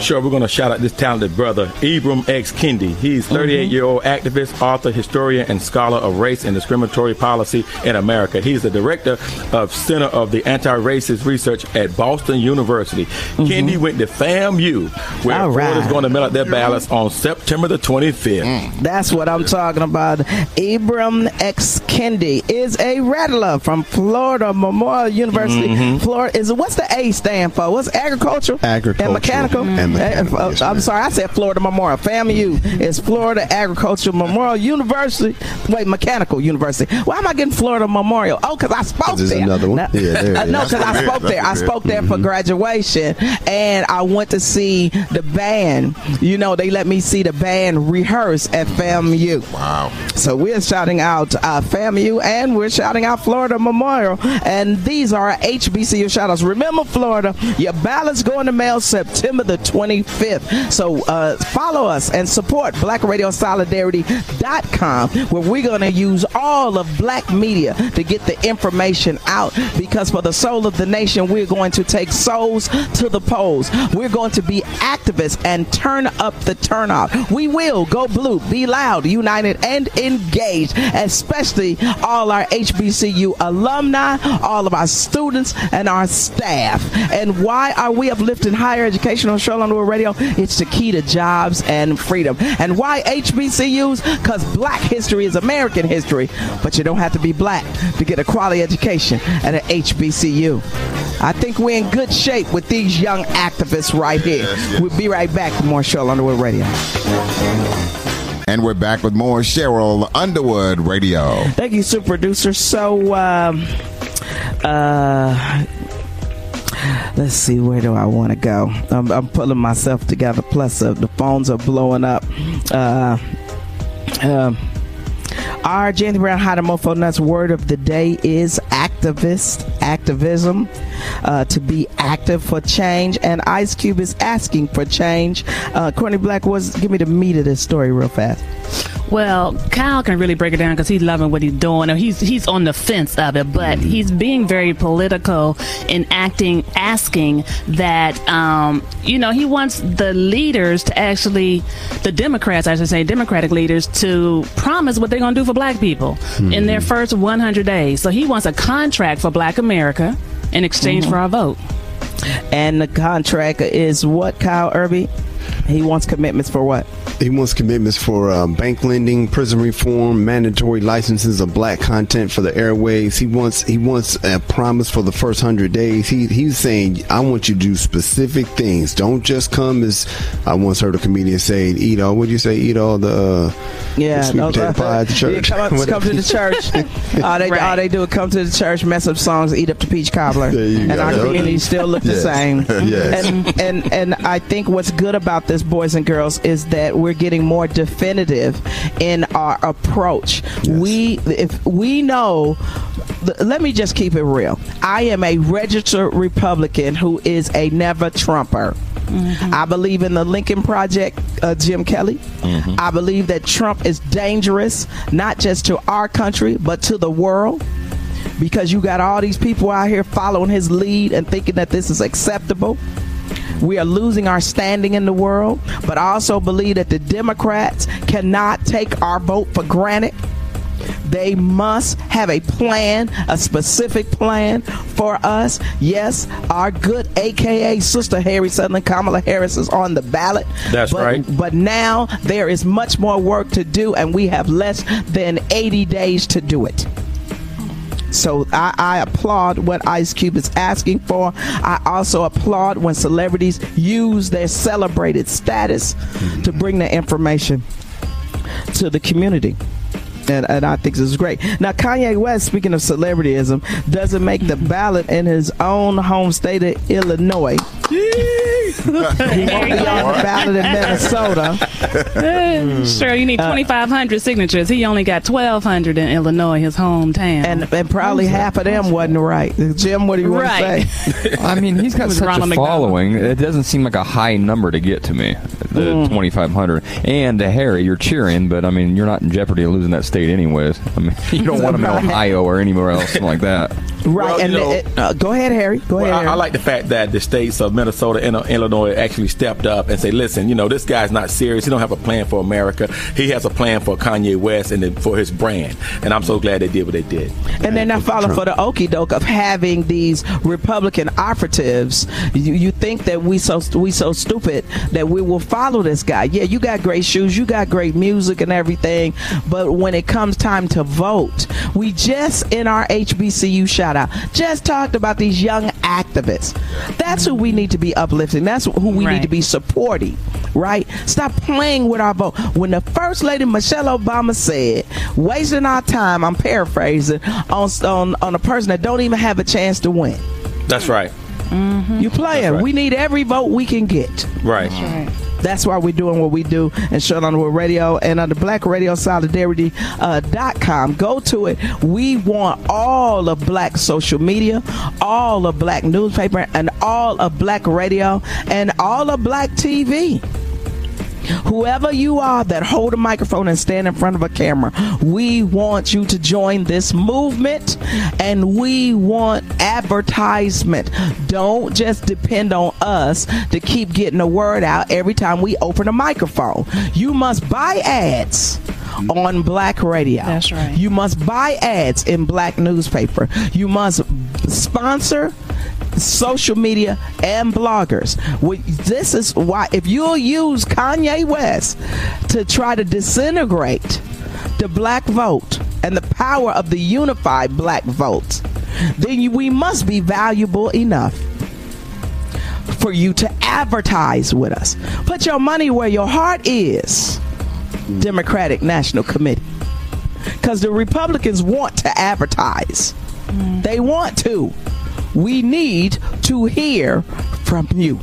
D: Sure, we're going to shout out this talented brother, Ibram X. Kendi. He's 38 mm-hmm. year old activist, author, historian, and scholar of race and discriminatory policy in America. He's the director of Center of the Anti-Racist Research at Boston University. Mm-hmm. Kendi went to FAMU, where All right. is going to mail out their ballots on September the 25th.
B: Mm. That's what I'm talking about. Ibram X. Kendi is a rattler from Florida Memorial University. Mm-hmm. Florida is what's the A stand for? What's agriculture?
F: Agriculture
B: and mechanical.
F: And
B: I'm sorry, I said Florida Memorial. FAMU is Florida Agricultural Memorial University. Wait, Mechanical University. Why am I getting Florida Memorial? Oh, because I spoke
F: There's
B: there.
F: another one. Now, yeah, there
B: no, because I spoke there. I spoke there for mm-hmm. graduation, and I went to see the band. You know, they let me see the band rehearse at FAMU.
C: Wow.
B: So we're shouting out uh, FAMU, and we're shouting out Florida Memorial, and these are HBCU shout outs. Remember, Florida, your ballots go in the mail September the 25th. So uh, follow us and support BlackRadioSolidarity.com, where we're going to use all of black media to get the information out because for the soul of the nation, we're going to take souls to the polls. We're going to be and turn up the turnout. We will go blue, be loud, united, and engaged, especially all our HBCU alumni, all of our students, and our staff. And why are we uplifting higher education on show Cheryl Radio. It's the key to jobs and freedom. And why HBCUs? Because black history is American history, but you don't have to be black to get a quality education at an HBCU. I think we're in good shape with these young activists right here. We'll be right back with more Cheryl Underwood Radio.
C: And we're back with more Cheryl Underwood Radio.
B: Thank you, super producer. So, um, uh, let's see, where do I want to go? I'm, I'm pulling myself together. Plus, uh, the phones are blowing up. Uh, um, our James Brown How to Mofo Nuts word of the day is activist, activism, uh, to be active for change. And Ice Cube is asking for change. Uh, Courtney Black was, give me the meat of this story real fast.
H: Well, Kyle can really break it down because he's loving what he's doing, or he's he's on the fence of it. But
B: Mm-hmm.
H: he's being very political in acting, asking that um, you know he wants the leaders to actually, the Democrats, I should say, Democratic leaders, to promise what they're going to do for Black people in their
B: Mm-hmm.
H: first 100 days. So he wants a contract for Black America in exchange
B: Mhm.
H: for our vote.
B: And the contract is what, Kyle Irby? He wants commitments for what?
F: He wants commitments for uh, bank lending, prison reform, mandatory licenses of black content for the airwaves. He wants he wants a promise for the first hundred days. He he's saying, I want you to do specific things. Don't just come as I once heard a comedian say, eat all. What'd you say? Eat all the uh,
B: Yeah,
F: sweet
B: no,
F: potato pie at the
B: yeah,
F: church.
B: come, up- come to the church. all, they, all they do is come to the church, mess up songs, eat up the peach cobbler,
F: you
B: and
F: go.
B: our community still look the same.
F: Yes.
B: And, and and I think what's good about this, boys and girls, is that we're getting more definitive in our approach. We if we know. Let me just keep it real. I am a registered Republican who is a never Trumper. I believe in the Lincoln Project, uh, Jim Kelly. I believe that Trump is dangerous, not just to our country, but to the world. Because you got all these people out here following his lead and thinking that this is acceptable. We are losing our standing in the world, but I also believe that the Democrats cannot take our vote for granted. They must have a plan, a specific plan for us. Yes, our good AKA Sister Harry Sutherland Kamala Harris is on the ballot.
D: That's
B: but,
D: right.
B: But now there is much more work to do, and we have less than 80 days to do it. So I, I applaud what Ice Cube is asking for. I also applaud when celebrities use their celebrated status to bring their information to the community. And, and I think this is great. Now, Kanye West, speaking of celebrityism, doesn't make the ballot in his own home state of Illinois. he won't be on the ballot in Minnesota.
H: Uh, Sure, you need 2,500 signatures. He only got 1,200 in Illinois, his hometown.
B: And, and probably half of them wasn't right. Jim, what do you want
H: Right.
B: to say?
E: I mean, he's got
H: was
E: such
H: Ronald
E: a
H: McDonald.
E: following. It doesn't seem like a high number to get to me, the
B: Mm.
E: 2,500. And uh, Harry, you're cheering, but I mean, you're not in jeopardy of losing that state anyways. I mean, you don't want him in Ohio or anywhere else like that.
B: Right.
D: Well,
B: and
D: know-
B: it- uh, go ahead, Harry. Go
D: Well,
B: ahead.
D: I,
B: Harry.
D: I like the fact that the states of Minnesota and uh, Illinois actually stepped up and say, "Listen, you know, this guy's not serious. He don't have a plan for America. He has a plan for Kanye West and then for his brand." And I'm so glad they did what they did.
B: and they're not falling for the okey doke of having these Republican operatives. You, you think that we so we so stupid that we will follow this guy? Yeah, you got great shoes, you got great music and everything, but when it comes time to vote, we just in our HBCU shout out just talked about these young activists. That's who we need to be uplifting. That's who we need to be supporting. Right? Stop playing with our vote. When the first lady Michelle Obama said, "Wasting our time," I'm paraphrasing on on on a person that don't even have a chance to win.
D: That's right.
B: You playing?
D: That's right.
B: We need every vote we can get.
D: Right.
B: That's why we're doing what we do and Shut on the Radio and on the Black Radio Solidarity uh, dot com. Go to it. We want all of black social media, all of black newspaper, and all of black radio, and all of black TV. Whoever you are that hold a microphone and stand in front of a camera, we want you to join this movement and we want advertisement. Don't just depend on us to keep getting the word out every time we open a microphone. You must buy ads on black radio.
H: That's right.
B: You must buy ads in black newspaper. You must sponsor social media, and bloggers. This is why, if you'll use Kanye West to try to disintegrate the black vote and the power of the unified black vote, then you, we must be valuable enough for you to advertise with us. Put your money where your heart is. Democratic National Committee. Because the Republicans want to advertise. Mm. They want to. We need to hear from you.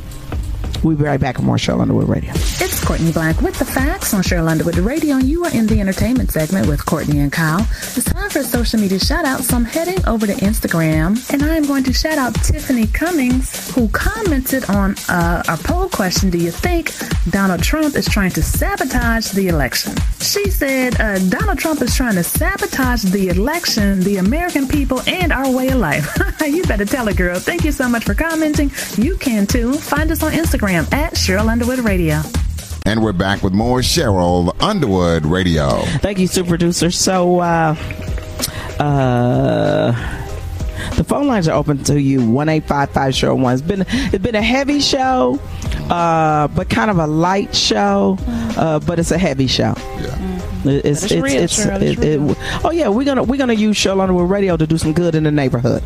B: We'll be right back with more Cheryl Underwood Radio.
H: It's Courtney Black with the facts on Cheryl Underwood Radio, you are in the entertainment segment with Courtney and Kyle. It's time for social media shout out, so I'm heading over to Instagram, and I am going to shout out Tiffany Cummings, who commented on uh, our poll question Do you think Donald Trump is trying to sabotage the election? She said, uh, Donald Trump is trying to sabotage the election, the American people, and our way of life. you better tell it, girl. Thank you so much for commenting. You can too. Find us on Instagram at Cheryl Underwood Radio.
C: And we're back with more Cheryl Underwood Radio.
B: Thank you, super producer. So, uh, uh, the phone lines are open to you. One eight five five Cheryl One. It's been it's been a heavy show, uh, but kind of a light show, uh, but it's a heavy show.
C: Yeah.
B: It- It's,
G: it's
B: it's,
G: real,
B: it's,
G: it's
B: it- it- oh yeah, we're gonna we're gonna use Cheryl Underwood Radio to do some good in the neighborhood.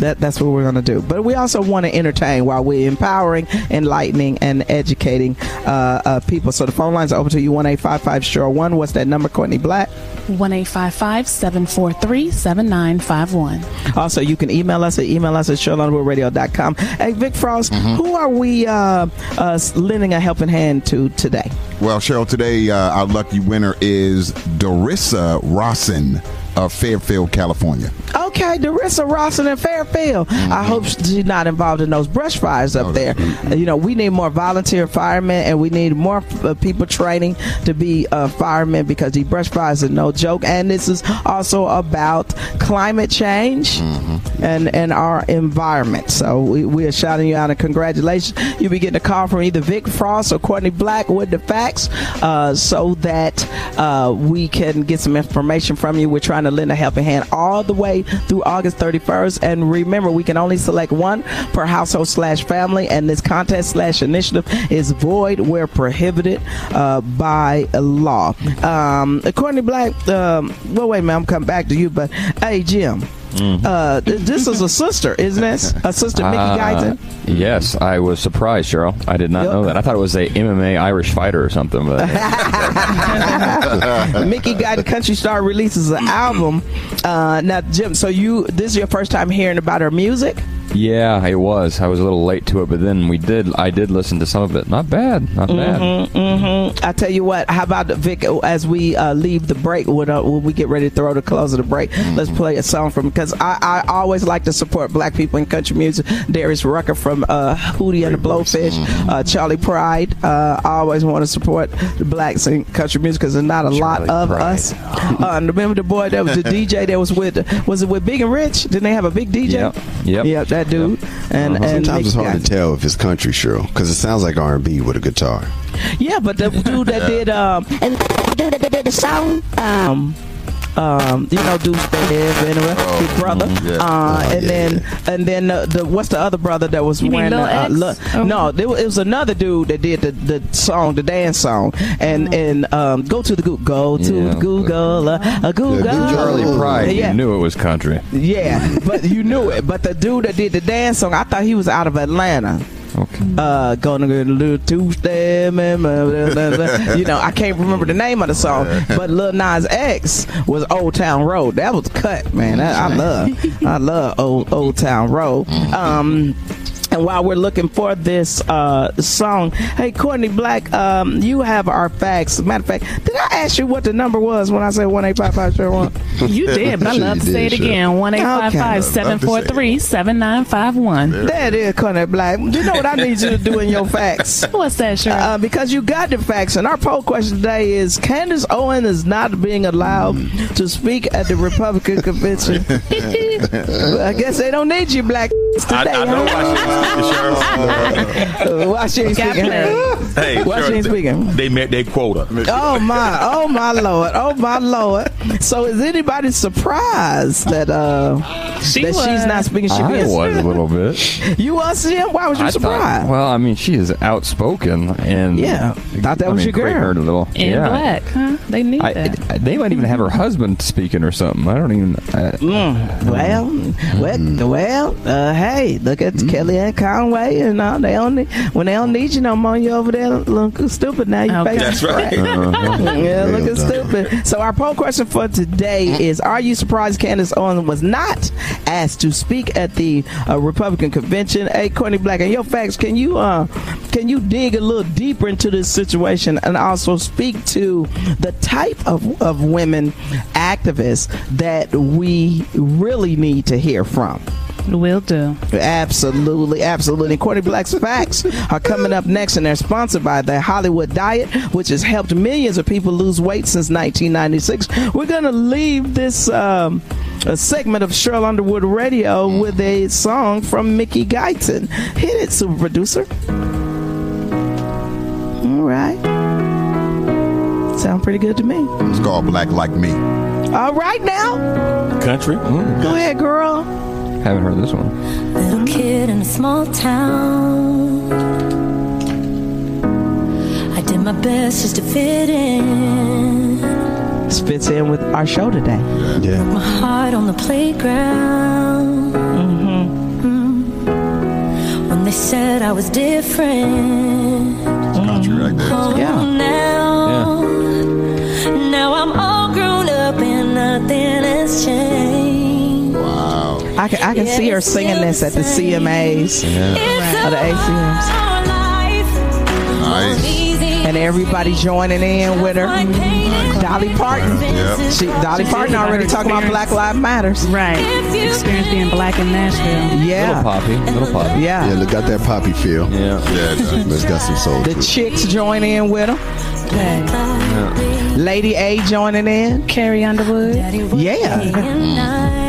B: That that's what we're gonna do. But we also want to entertain while we're empowering, enlightening, and educating uh, uh, people. So the phone lines are open to you. One eight five five Cheryl One. What's that number, Courtney Black?
H: 1 743 7951.
B: Also, you can email us at email us at CherylUnderwoodRadio.com. Hey, Vic Frost,
C: Mm-hmm.
B: who are we uh, uh, lending a helping hand to today?
C: Well, Cheryl, today uh, our lucky winner is Dorissa Rossin of Fairfield, California.
B: Okay, Darissa Rawson in Fairfield.
C: Mm-hmm.
B: I hope she's not involved in those brush fires up there. Uh, You know, we need more volunteer firemen and we need more uh, people training to be uh, firemen because these brush fires are no joke. And this is also about climate change
C: Mm-hmm.
B: and, and our environment. So we, we are shouting you out and congratulations. You'll be getting a call from either Vic Frost or Courtney Black with the facts uh, so that uh, we can get some information from you. We're trying to lend a helping hand all the way through August 31st. And remember, we can only select one per household slash family. And this contest slash initiative is void where prohibited uh, by law. Um, Courtney Black, um, well, wait minute, I'm coming back to you. But hey, Jim. Uh, this is a sister, isn't this? A sister, Mickey
E: Uh,
B: Guyton.
E: Yes, I was surprised, Cheryl. I did not
B: Yep.
E: know that. I thought it was a MMA Irish fighter or something. But
B: Mickey Guyton Country Star releases an album. Uh, now, Jim, so you this is your first time hearing about her music?
E: Yeah, it was. I was a little late to it, but then we did. I did listen to some of it. Not bad. Not bad.
B: Mm-hmm. I tell you what. How about Vic? As we uh, leave the break, when, uh, when we get ready to throw the close of the break, let's play a song from because I, I always like to support black people in country music. Darius Rucker from uh, Hootie and the Blowfish, uh, Charley Pride. Uh, I always want to support the blacks in country music because there's not a lot of us. Uh, remember the boy that was the DJ that was with was it with Big and Rich? Didn't they have a big DJ?
E: Yep. Yep.
B: Yep, that dude. And and
F: Sometimes it's hard
B: Guyton.
F: to tell if it's country, Cheryl, because it sounds like R and B with a guitar.
B: Yeah, but the dude that did um and the dude that did the song um um you know Deuce Dave and uh, his brother
C: yeah.
B: uh
F: Oh,
B: and
F: yeah,
B: then and then uh, the what's the other brother that was
H: You mean
B: wearing
H: Lil
B: the, uh,
H: X?
B: Lil-
H: Oh.
B: no there it was another dude that did the, the song the dance song and and um go to the Google go to
E: Yeah.
B: Google uh, a Google
E: Charley Pride,
B: yeah
E: you knew it was country.
B: yeah but you knew it but the dude that did the dance song I thought he was out of Atlanta
E: Okay.
B: uh, gonna get a little Tuesday, man, you know, I can't remember the name of the song, but Lil Nas X was Old Town Road. That was cut, man. That, I love, I love Old Old Town Road. Um, and while we're looking for this uh, song, hey Courtney Black, um, you have our facts. Matter of fact, did I ask you what the number was when I said one eight five five zero one?
H: You did, but I love to say it
F: sure.
H: again. 1 743 7951.
B: That is Courtney Black. You know what I need you to do in your facts.
H: What's that, Cheryl?
B: Uh, because you got the facts. And our poll question today is Candace Owen is not being allowed to speak at the Republican convention. I guess they don't need you, black today.
D: I, I know why she's speaking, Cheryl.
B: Uh, Why she ain't speaking?
D: Hey,
B: Why she
D: Cheryl,
B: ain't speaking?
D: They met their quota.
B: Oh my, oh my lord, oh my lord. So is anybody surprised that uh
H: She
B: that she's not speaking. She
E: I
B: is.
E: was a little bit.
B: You was Jim? Why was you
E: I
B: surprised?
E: Thought, well, I mean, she is outspoken, and
B: Yeah, thought that
E: I
B: was
E: mean,
B: your
E: create
B: girl.
E: her a little.
H: In
E: yeah.
H: black, huh? They need
E: I,
H: that.
E: I- they might even have her husband speaking or something. I don't even. Uh,
B: Mm, well, well, well, uh, hey, look at Kelly and Conway, and uh, they only when they don't need you no more, you over there looking stupid now. You
H: Okay.
B: face
D: That's right.
B: Yeah, looking
F: done.
B: stupid. So our poll question for today is: Are you surprised Candace Owens was not asked to speak at the uh, Republican convention? Hey, Courtney Black, and your facts. Can you uh, can you dig a little deeper into this situation and also speak to the type of of women activists that we really need to hear from?
H: Will do.
B: Absolutely, absolutely. Courtney Black's facts are coming up next, and they're sponsored by the Hollywood Diet, which has helped millions of people lose weight since 1996. We're going to leave this um, a segment of Cheryl Underwood Radio with a song from Mickey Guyton. Hit it, super producer. All right. Sound pretty good to me.
C: It's called Black Like Me.
B: All right now.
D: Country.
B: Go ahead, girl.
E: Haven't heard this one.
M: Little kid in a small town. I did my best just to fit in.
B: This fits in with our show today.
F: Yeah.
M: My heart on the playground. Mm. When they said I was different.
C: Country right there.
M: Oh,
B: Yeah.
M: now, now I'm all grown up and nothing has changed.
C: Wow.
B: I can, I can see her singing this at the CMAs or the ACMs.
C: Nice.
B: And everybody joining in with her. Dolly Parton.
C: Yep.
B: She, Dolly Parton already talking about Black Lives Matters.
H: Right. Experience being black in Nashville.
E: Little
B: Yeah.
E: poppy, little poppy.
B: Yeah.
F: Yeah, look, got that poppy feel.
E: Yeah.
C: Yeah, it does.
F: it's got some soul
B: The
F: to
B: chicks join in with them. her. Lady A joining in.
H: Carrie Underwood.
B: Yeah.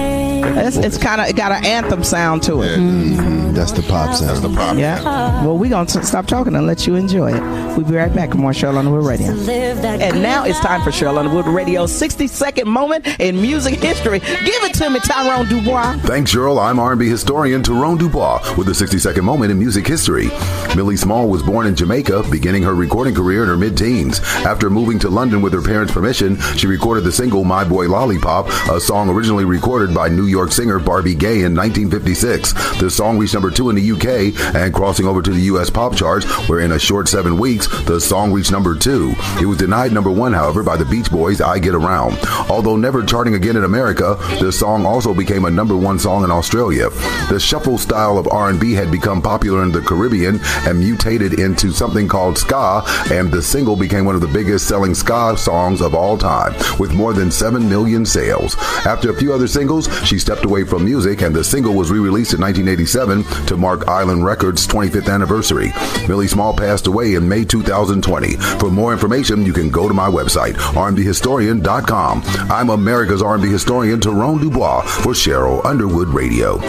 B: It's, it's kind of it got an anthem sound to it.
F: Mhm, That's the pop sound.
C: That's the problem.
B: Yeah. Well, we're going to stop talking and let you enjoy it. We'll be right back with more Cheryl Underwood Radio. And now it's time for Cheryl Underwood Radio's 60 second moment in music history. Give it to me, Tyrone Dubois.
N: Thanks, Cheryl. I'm R&B historian Tyrone Dubois with the 60-second moment in music history. Millie Small was born in Jamaica, beginning her recording career in her mid-teens. After moving to London with her parents' permission, she recorded the single "My Boy Lollipop," a song originally recorded by New York singer Barbie Gaye in 1956. The song reached number two in the UK and crossing over to the US pop charts, where in a short seven weeks, the song reached number two. It was denied number one, however, by the Beach Boys' "I Get Around." Although never charting again in America, the song also became a number one song in Australia. The shuffle style of R&B had become popular in the Caribbean and mutated into something called ska, and the single became one of the biggest selling ska songs of all time, with more than 7 million sales. After a few other singles, she stepped away from music, and the single was re-released in 1987 to mark Island Records' 25th anniversary. Millie Small passed away in May 2020. For more information, you can go to my website, rmdhistorian.com. I'm America's R&B historian, Tyrone Dubois, for Cheryl Underwood Radio.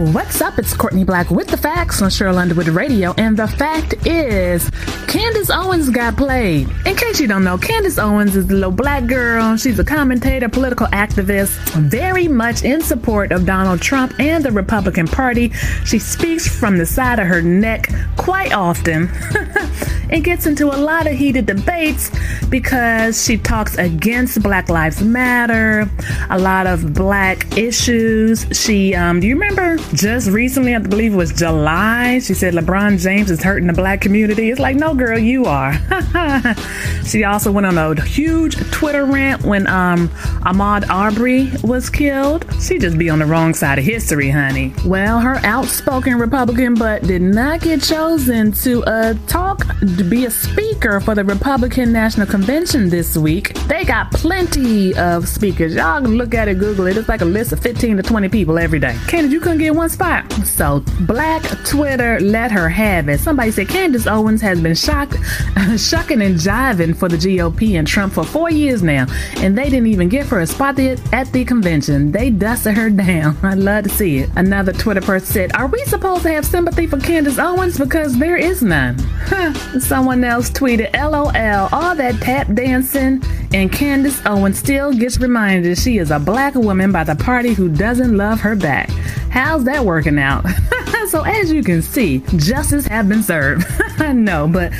H: What's up? It's Courtney Black with the facts on Cheryl Underwood Radio, and the fact is, Candace Owens got played. In case you don't know, Candace Owens is the little black girl. She's a commentator, political activist, very much in support of Donald Trump and the Republican Party. She speaks from the side of her neck quite often. and gets into a lot of heated debates because she talks against Black Lives Matter, a lot of black issues. She, um, do you remember just recently, I believe it was July, she said LeBron James is hurting the black community. It's like, no, girl, you are. she also went on a huge Twitter rant when um, Ahmaud Arbery was killed. She just be on the wrong side of history, honey. Well, her outspoken Republican butt did not get chosen to uh, talk to be a speaker for the Republican National Convention this week. They got plenty of speakers. Y'all can look at it, Google it. It's like a list of 15 to 20 people every day. Candace, you couldn't get one spot. So Black Twitter let her have it. Somebody said Candace Owens has been shocked, shucking and jiving for the GOP and Trump for four years now, and they didn't even give her a spot at the convention. They dusted her down. I'd love to see it. Another Twitter person said, "Are we supposed to have sympathy for Candace Owens because there is none?" Someone else tweeted, LOL, all that tap dancing, and Candace Owens still gets reminded she is a black woman by the party who doesn't love her back. How's that working out? so, as you can see, justice have been served. I know, but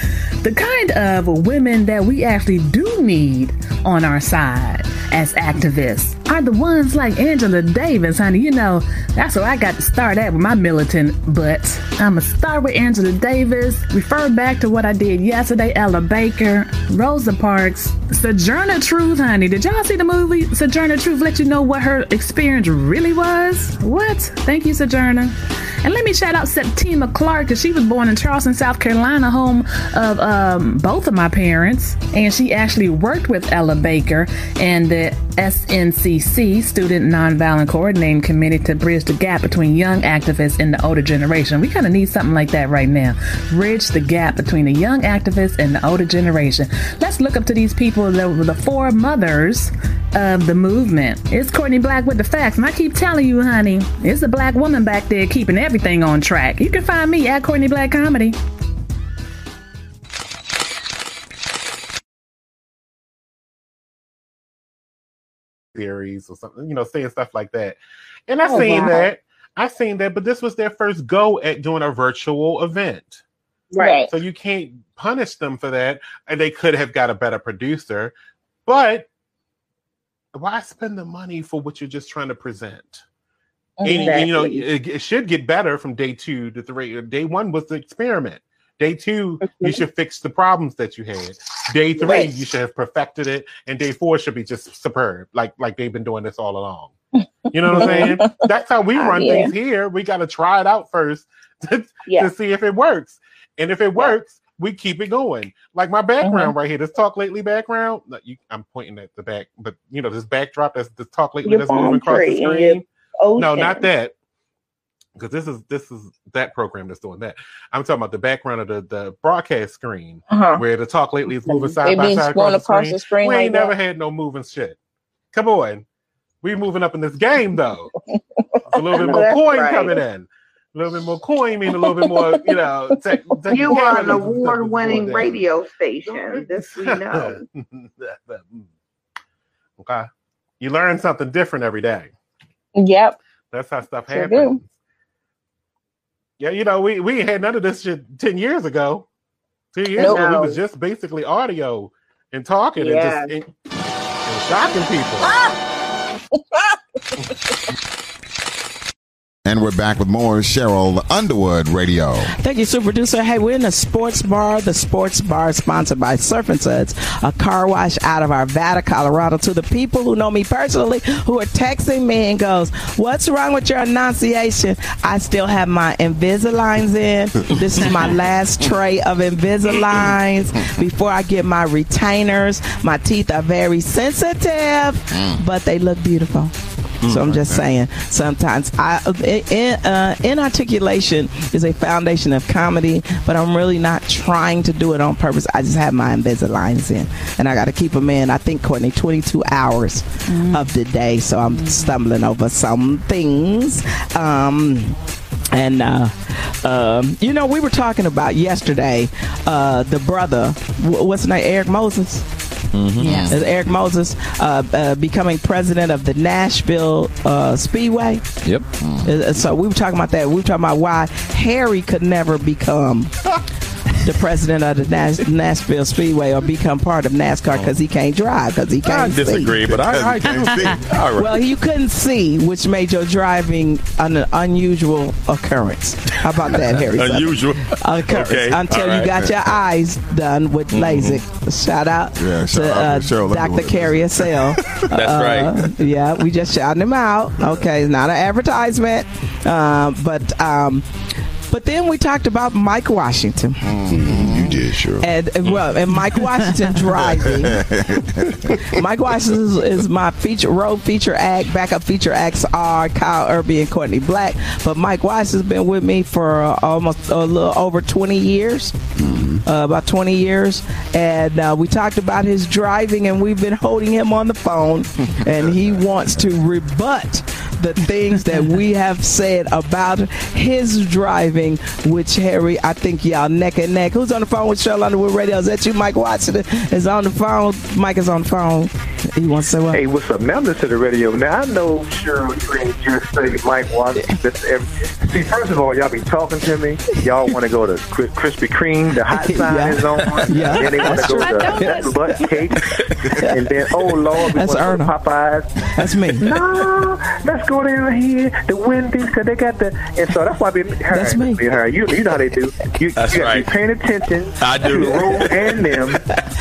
H: the kind of women that we actually do need on our side as activists are the ones like Angela Davis, honey. You know, that's where I got to start at with my militant butt. I'm going to start with Angela Davis, refer back to what I did yesterday, Ella Baker, Rosa Parks, Sojourner Truth, honey. Did y'all see the movie Sojourner Truth? Let you know what her experience really was? What? Thank you, Sojourner. And let me shout out Septima Clark because she was born in Charleston, South Carolina, home of um, both of my parents. And she actually worked with Ella Baker and the SNCC, Student Nonviolent Coordinating Committee, to bridge the gap between young activists and the older generation. We kind of need something like that right now. Bridge the gap between the young activists and the older generation. Let's look up to these people, the, the four mothers of the movement. It's Courtney Black with the facts. And I keep telling you, honey, it's a black woman back there keeping everything on track. You can find me at Courtney Black Comedy.
O: Theories or something, you know, saying stuff like that. And I
P: Oh,
O: seen
P: wow.
O: that. I've seen that, but this was their first go at doing a virtual event.
P: Right.
O: So you can't punish them for that. And they could have got a better producer, but why spend the money for what you're just trying to present? And, and, you know, it, it should get better from day two to three. Day one was the experiment. Day 2 you should fix the problems that you had. Day three,
P: Right.
O: you should have perfected it, and day four should be just superb, like like they've been doing this all along. You know what I'm saying? That's how we
P: Uh,
O: run
P: yeah.
O: things here. We got to try it out first to,
P: Yeah.
O: to see if it works, and if it works, we keep it going. Like my background
P: Mhm.
O: right here, this talk lately background. you, I'm pointing at the back, but you know this backdrop that's this talk lately
P: Your
O: that's moving across the screen. No, not that. Because this is this is that program that's doing that. I'm talking about the background of the, the broadcast screen
P: Uh-huh.
O: where the talk lately is moving side
P: It
O: by side across,
P: across
O: the
P: the
O: screen.
P: screen
O: We
P: like
O: ain't never
P: that.
O: had no moving shit. Come on, we moving up in this game though. A little bit more coin
P: right.
O: coming in. A little bit more coin mean a little bit more, you know. Tech,
Q: You are an
O: technicalities and stuff
Q: award-winning radio station. This we know.
O: okay, you learn something different every day.
P: Yep.
O: That's how stuff
P: Sure
O: happens. Yeah, you know, we we had none of this shit ten years ago. Two years
P: Nope.
O: ago, we was just basically audio and talking
P: Yeah.
O: and just and, and shocking people.
C: And we're back with more Cheryl Underwood Radio.
B: Thank you, super producer. Hey, we're in a sports bar. The sports bar is sponsored by Surf and Suds, a car wash out of Arvada, Colorado. To the people who know me personally, who are texting me and goes, "What's wrong with your enunciation?" I still have my Invisaligns in. This is my last tray of Invisaligns before I get my retainers. My teeth are very sensitive, mm. but they look beautiful. So I'm just saying, sometimes I in, uh, inarticulation is a foundation of comedy, but I'm really not trying to do it on purpose. I just have my Invisaligns in, and I got to keep them in. I think Courtney, 22 hours of the day, so I'm stumbling over some things. Um, and uh, um, you know, we were talking about yesterday uh, the brother, what's his name, Eric Moses.
E: Yes.
B: Is Eric Moses uh, uh, becoming president of the Nashville uh, Speedway.
E: Yep.
B: Uh, So we were talking about that. We were talking about why Harry could never become the president of the Nash- Nashville Speedway or become part of NASCAR because he can't drive because he can't see.
D: disagree, but I, I do. All right.
B: Well, you couldn't see, which made your driving an unusual occurrence. How about that, Harry?
D: Unusual.
B: Occurrence
D: Okay,
B: until
D: all
B: you got your eyes done with LASIK. Shout out
C: Yeah, shout
B: to
C: out
B: uh,
C: Cheryl
B: Dr.
C: Underwood.
B: Carrie Sell.
D: That's
B: right. Yeah, we just shouting him out. Okay, it's not an advertisement, um, but um, but then we talked about Mike Washington.
C: You did, sure.
B: And well, and Mike Washington driving. Mike Washington is, is my feature road feature act. Backup feature acts are Kyle Irby and Courtney Black. But Mike Washington's been with me for uh, almost a little over 20 years. Uh, about 20 years, and uh, we talked about his driving, and we've been holding him on the phone, and he wants to rebut the things that we have said about his driving, which Harry, I think y'all neck and neck. Who's on the phone with Cheryl Underwood Radio? Is that you, Mike Watson? Is on the phone. Mike is on the phone. He wants to say what?
P: Hey, what's up? Now I'm listening to the radio. Now I know Cheryl, you ain't just say Mike Watson. This every- See, first of all, y'all be talking to me. Y'all want to go to Kri- Krispy Kreme. The hot sign
B: Yeah.
P: is on.
B: Yeah.
P: Then they want to go to that butt cake. and then, oh Lord, we
B: That's
P: want to go to Popeyes.
B: That's me.
P: No, let's go down here, the Wendy's, because they got the. And so that's why I be. Her,
B: That's me.
P: Her, you, you know how they do. You,
D: That's
P: you got to
D: right.
P: be paying attention.
D: I do.
P: To the room and them.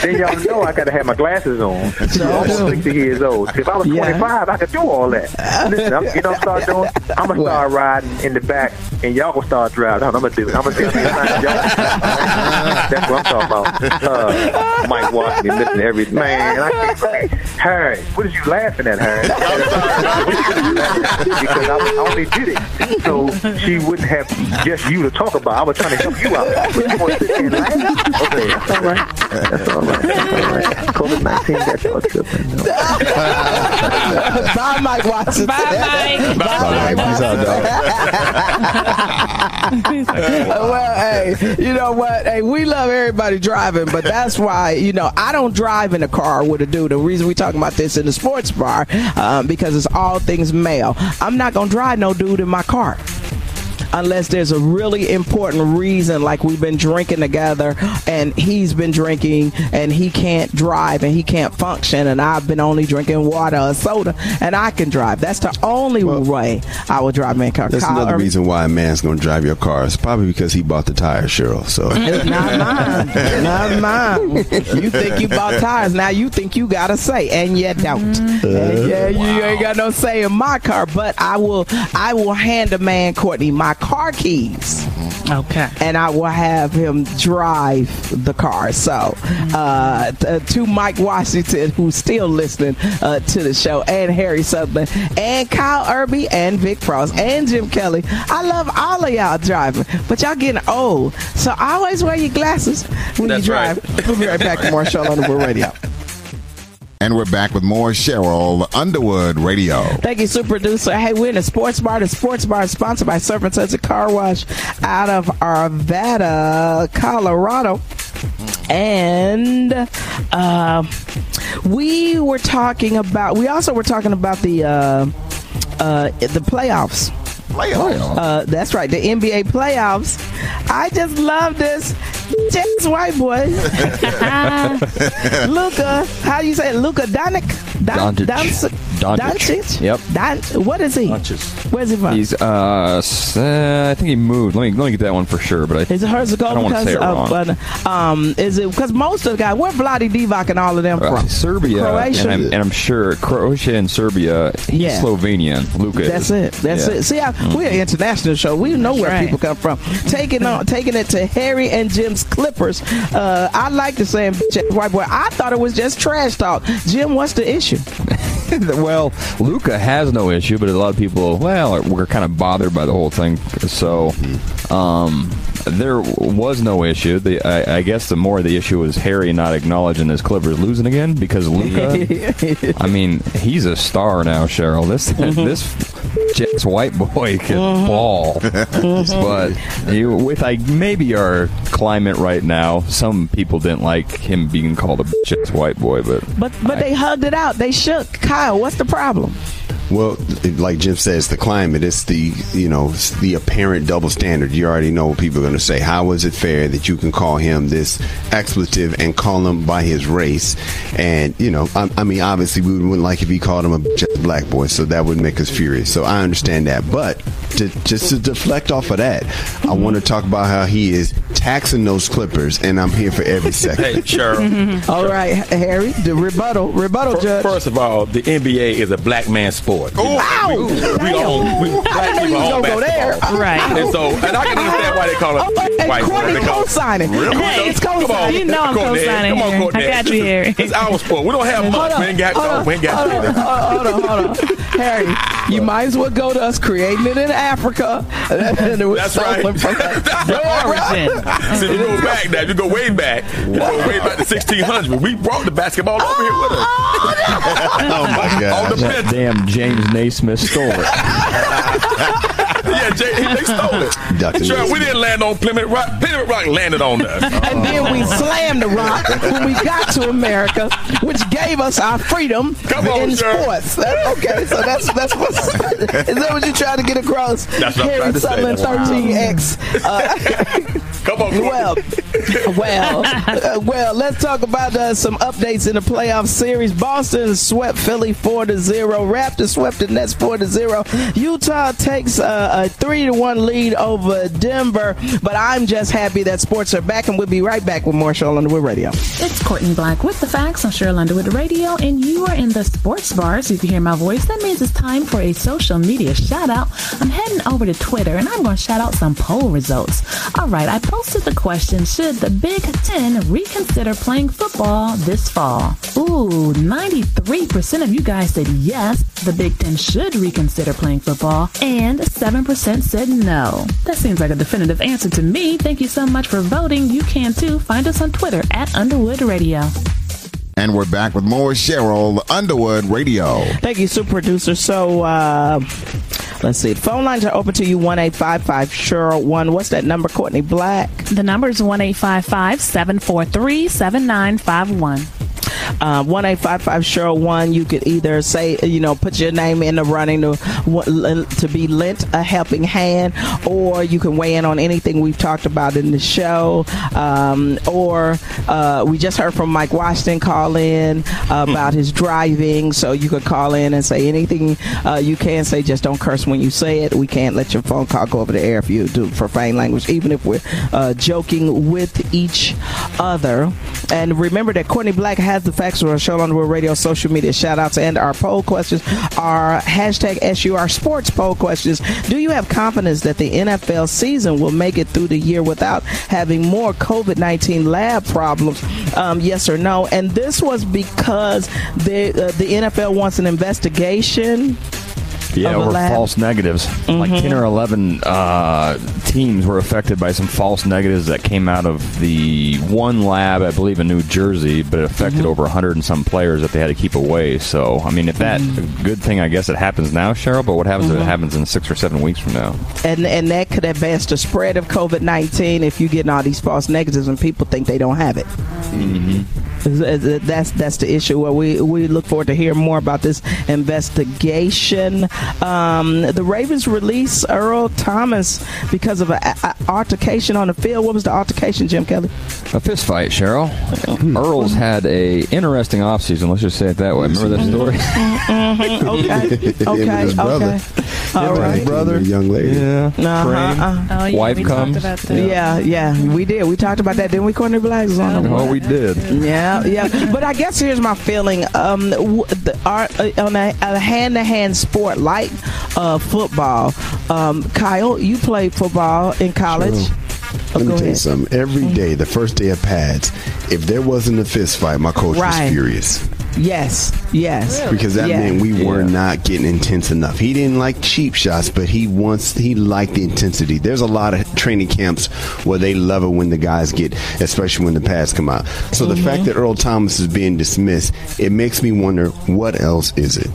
P: Then y'all know I got to have my glasses on.
B: Sure
P: I'm 60 years old. If I was
B: Yeah.
P: 25, I could do all that. Listen, I'm, you know what I'm start doing? I'm gonna start riding in the back, and y'all gonna start driving. I'm gonna do it. I'm gonna do it. That's what I'm talking about. Uh, Mike Washington, listen to every man. I can't believe. Harry, what is you laughing at, Harry? because I, I only did it so she wouldn't have just you to talk about. I was trying to help you out. But you want to sit there and laugh? Okay, that's all right. That's all right. That's all right. COVID nineteen got y'all tripping.
B: Bye, Mike Watson.
H: Bye, Mike.
F: Bye, Mike. Peace out, dog.
B: well, hey, you know what? Hey, we love everybody driving, but that's why you know I don't drive in a car with a dude. The reason we talking about this in the sports bar um, because it's all things male. I'm not gonna drive no dude in my car. Unless there's a really important reason, like we've been drinking together and he's been drinking and he can't drive and he can't function, and I've been only drinking water or soda and I can drive. That's the only way I will drive my car.
F: That's
B: Kyle
F: another reason why a man's going to drive your car. It's probably because he bought the tires, Cheryl. So it's
B: Not mine. Not mine. You think you bought tires. Now you think you got a say, and you don't. Mm-hmm. And yeah, you ain't got no say in my car. But I will. I will hand a man Courtney my car keys.
H: Okay.
B: And I will have him drive the car. So, uh, t- to Mike Washington, who's still listening uh, to the show, and Harry Sutherland, and Kyle Irby, and Vic Frost, and Jim Kelly. I love all of y'all driving, but y'all getting old. So always wear your glasses when
C: That's
B: you drive. We'll be right back with more Cheryl Underwood Radio.
C: And we're back with more Cheryl Underwood Radio.
B: Thank you, super producer. Hey, we're in a sports bar. The sports bar is sponsored by Surf Sunset Car Wash out of Arvada, Colorado. And uh, we were talking about. We also were talking about the uh, uh, the playoffs.
C: Playoffs.
B: Uh, that's right, the NBA playoffs. I just love this. James white boy, Luka. How do you say it? Luka Doncic? Don-
E: Doncic.
B: Doncic?
E: Doncic.
B: Doncic?
E: Yep.
B: Don- what is he? Where's he from?
E: He's uh, uh, I think he moved. Let me let me get that one for sure. But I,
B: is it Herzegovina?
E: I don't want to say it
B: of,
E: wrong.
B: uh, um, is it because most of the guys? Where Vlade Divac and all of them
E: Uh,
B: from?
E: Serbia,
B: Croatia.
E: and I'm, and I'm sure Croatia and Serbia, he's
B: Yeah.
E: Slovenian. Luka.
B: That's it. That's
E: Yeah.
B: it. See, I, we're an international show. We know where
H: right.
B: people come from. Taking on, taking it to Harry and Jim's Clippers. Uh, I like to say, white boy. I thought it was just trash talk. Jim, what's the issue?
E: well, Luka has no issue, but a lot of people, well, we're kind of bothered by the whole thing. So, um, there was no issue. The I, I guess the more the issue was Harry not acknowledging his Clippers losing again because Luka. I mean, he's a star now, Cheryl. This mm-hmm. this Jets white boy can uh-huh. ball, uh-huh. but you, with like maybe our climate right now, some people didn't like him being called a Jets white boy, but
B: But but they hugged it out. They shook. Kyle, what's the problem?
F: Well, like Jim says, the climate, it's the, you know, the apparent double standard. You already know what people are going to say. How is it fair that you can call him this expletive and call him by his race? And, you know, I, I mean, obviously we wouldn't like if he called him a black boy, so that would make us furious. So I understand that. But to, just to deflect off of that, I want to talk about how he is taxing those Clippers, and I'm here for every second.
D: Hey, Cheryl.
B: All right, Harry, the rebuttal, rebuttal,
D: Fir-
B: judge.
D: First of all, the NBA is a black man sport.
B: Ow!
D: We, we own, we, black
B: I didn't
D: people
B: know
D: own
B: go there.
D: basketball.
H: Right.
D: And so, and I can understand why they call it
B: Oh, and
D: white.
B: Courtney
D: They call it-
B: co-signing.
D: Really?
B: Hey, it's
D: Come on,
B: co-signing.
H: You know I'm
D: Courtney,
H: co-signing
D: Come on. Courtney.
H: I got you, Harry.
D: It's our sport. We don't have much. We ain't got
B: hold
D: no.
B: on,
D: We ain't got
B: hold hold on, hold on, hold on. Harry, you might as well go to us creating it in Africa. And it was
D: That's right.
B: stolen from
D: so if you go back now, if you go way back, you go way back to 1600. We brought the basketball over here with us.
C: Oh my God.
D: On the
C: God.
E: Damn, James Naismith stole it.
D: Yeah, Jay, they stole it.
F: Dr.
D: Sure, we didn't land on Plymouth Rock. Plymouth Rock landed on us.
B: And then we slammed the rock when we got to America, which gave us our freedom
D: Come on,
B: in
D: sir.
B: sports. That- okay, so that's that's what is that what you're trying to get across?
D: That's what I'm
B: Harry
D: trying to say.
B: Sutherland,
D: That's
B: 13X. Uh,
D: Come on,
B: well, well, uh, well. Let's talk about uh, some updates in the playoff series. Boston swept Philly four to zero. Raptors swept the Nets four to zero. Utah takes uh, a three to one lead over Denver. But I'm just happy that sports are back, and we'll be right back with more Cheryl Underwood Radio.
H: It's Courtney Black with the facts on Cheryl Underwood Radio, and you are in the sports bar. So if you hear my voice, that means it's time for a social media shout out. I'm heading over to Twitter, and I'm going to shout out some poll results. All right, I posted the question: Should the Big Ten reconsider playing football this fall? Ooh, 93% of you guys said yes, the Big Ten should reconsider playing football, and 7% said no. That seems like a definitive answer to me. Thank you so much for voting. You can too. Find us on Twitter at Underwood Radio.
C: And we're back with more Cheryl Underwood Radio.
B: Thank you, super producer. So, uh, let's see. Phone lines are open to you one eight five five Cheryl one. What's that number, Courtney Black?
H: The number is 1 743 7951.
B: Uh, one eight five five Cheryl one. You could either say, you know, put your name in the running to to be lent a helping hand, or you can weigh in on anything we've talked about in the show. Um, or uh, we just heard from Mike Washington call in about his driving, so you could call in and say anything uh, you can say. Just don't curse when you say it. We can't let your phone call go over the air if you do profane language, even if we're uh, joking with each other. And remember that Courtney Black has the facts on the World Radio social media shout outs and our poll questions are hashtag SUR sports poll questions. Do you have confidence that the NFL season will make it through the year without having more COVID 19 lab problems? Um, yes or no? And this was because the, uh, the NFL wants an investigation.
E: Yeah, or
B: lab.
E: false negatives. Like
B: Mhm.
E: 10 or 11 uh, teams were affected by some false negatives that came out of the one lab, I believe, in New Jersey, but it affected over 100 and some players that they had to keep away. So, I mean, if that, a good thing, I guess it happens now, Cheryl, but what happens if it happens in six or seven weeks from now?
B: and and that could advance the spread of COVID nineteen if you're getting all these false negatives and people think they don't have it. That's that's the issue. Where we we look forward to hear more about this investigation. Um, the Ravens release Earl Thomas because of an altercation on the field. What was the altercation, Jim Kelly?
E: A fist fight, Cheryl. Earl's had a interesting offseason. Let's just say it that way. Remember that story?
B: Mhm. Okay, okay, okay. All right.
F: brother, a young lady.
E: Yeah.
B: Uh-huh, uh-huh.
H: Oh, yeah,
E: Wife
H: we
E: comes.
H: talked.
B: Yeah, yeah, we did. We talked about that, didn't we, Courtney Blacks on the
E: Oh, we did.
B: Yeah, yeah. But I guess here's my feeling. Um, the, our, uh, on a, a hand-to-hand sport like uh, football, um, Kyle, you played football in college. Oh,
F: Let me
B: go
F: tell you something. Every day, the first day of pads, if there wasn't a fist fight, my coach
B: Right.
F: was furious
B: Yes, yes.
F: because that
B: Yeah.
F: meant we were
E: Yeah.
F: not getting intense enough. He didn't like cheap shots, but he wants he liked the intensity. There's a lot of training camps where they love it when the guys get, especially when the pads come out. So the mm-hmm. fact that Earl Thomas is being dismissed, it makes me wonder what else is it.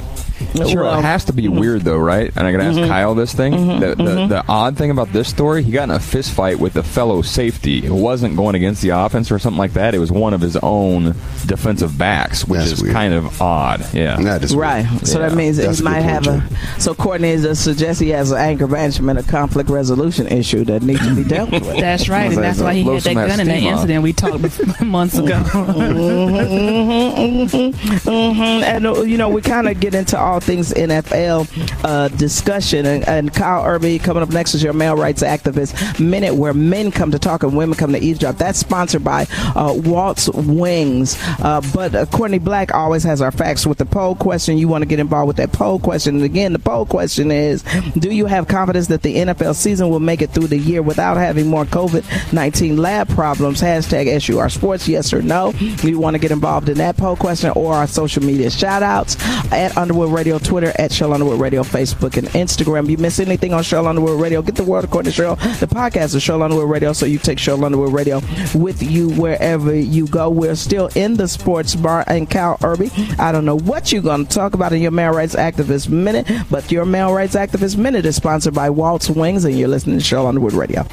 E: Sure,
B: Well,
E: it has to be weird though, right? And I'm gonna ask Kyle this thing. the, the, the odd thing about this story, he got in a fist fight with a fellow safety. It wasn't going against the offense or something like that. It was one of his own defensive backs, which
F: That's
E: is
F: weird.
E: kind of odd. Yeah.
F: That is
B: Right. So
E: Yeah,
B: that means
F: that's
B: he might
F: point,
B: have a. So Courtney is suggests he has an anger management, a conflict resolution issue that needs to be dealt with.
H: That's right, and that's why he had that
E: some of that
H: gun in that incident we talked about months ago.
B: Mhm, mhm, mhm. And uh, you know, we kind of get into all things NFL uh, discussion. And, and Kyle Irby coming up next is your male rights activist minute, where men come to talk and women come to eavesdrop. That's sponsored by uh, Waltz Wings. Uh, but uh, Courtney Black always has our facts with the poll question. You want to get involved with that poll question? And again, the poll question is: Do you have confidence that the NFL season will make it through the year without having more COVID nineteen lab problems? Hashtag SUR Sports. Yes or no? You want to get involved in that poll question or our social media shout outs at Underwood Radio Radio, Twitter at Cheryl Underwood Radio, Facebook and Instagram. You miss anything on Cheryl Underwood Radio? Get the world according to Cheryl. The podcast is Cheryl Underwood Radio, so you take Cheryl Underwood Radio with you wherever you go. We're still in the sports bar and Cal Irby. I don't know what you're going to talk about in your Male Rights Activist Minute, but your Male Rights Activist Minute is sponsored by Waltz Wings, and you're listening to Cheryl Underwood Radio.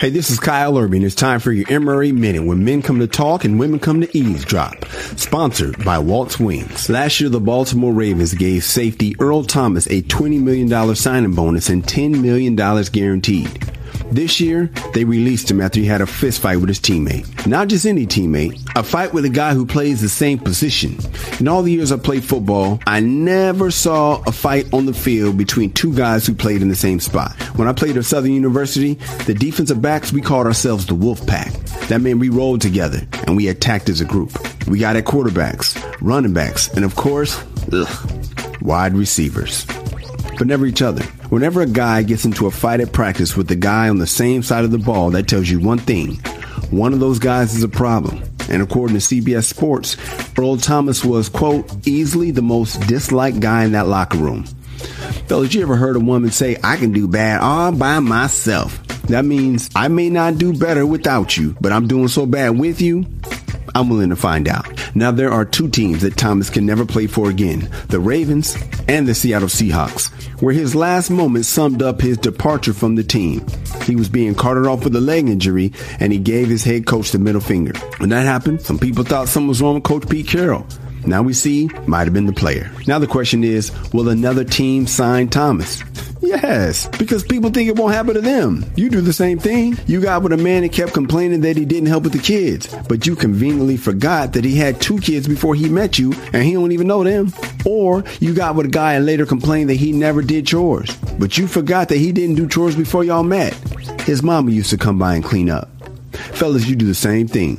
F: Hey, this is Kyle Irby, and it's time for your MRA Minute when men come to talk and women come to eavesdrop. Sponsored by Waltz Wings. Last year, the Baltimore Ravens gave safety Earl Thomas a $20 million signing bonus and $10 million guaranteed. This year, they released him after he had a fist fight with his teammate. Not just any teammate, a fight with a guy who plays the same position. In all the years I played football, I never saw a fight on the field between two guys who played in the same spot. When I played at Southern University, the defensive backs, we called ourselves the Wolf Pack. That meant we rolled together and we attacked as a group. We got at quarterbacks, running backs, and of course, ugh, wide receivers but never each other. Whenever a guy gets into a fight at practice with the guy on the same side of the ball, that tells you one thing. One of those guys is a problem. And according to CBS Sports, Earl Thomas was, quote, easily the most disliked guy in that locker room. Fellas, you ever heard a woman say, I can do bad all by myself? That means I may not do better without you, but I'm doing so bad with you, I'm willing to find out. Now, there are two teams that Thomas can never play for again the Ravens and the Seattle Seahawks, where his last moments summed up his departure from the team. He was being carted off with a leg injury, and he gave his head coach the middle finger. When that happened, some people thought something was wrong with Coach Pete Carroll. Now we see, might have been the player. Now the question is, will another team sign Thomas? Yes, because people think it won't happen to them. You do the same thing. You got with a man that kept complaining that he didn't help with the kids, but you conveniently forgot that he had two kids before he met you and he don't even know them. Or you got with a guy and later complained that he never did chores, but you forgot that he didn't do chores before y'all met. His mama used to come by and clean up. Fellas, you do the same thing.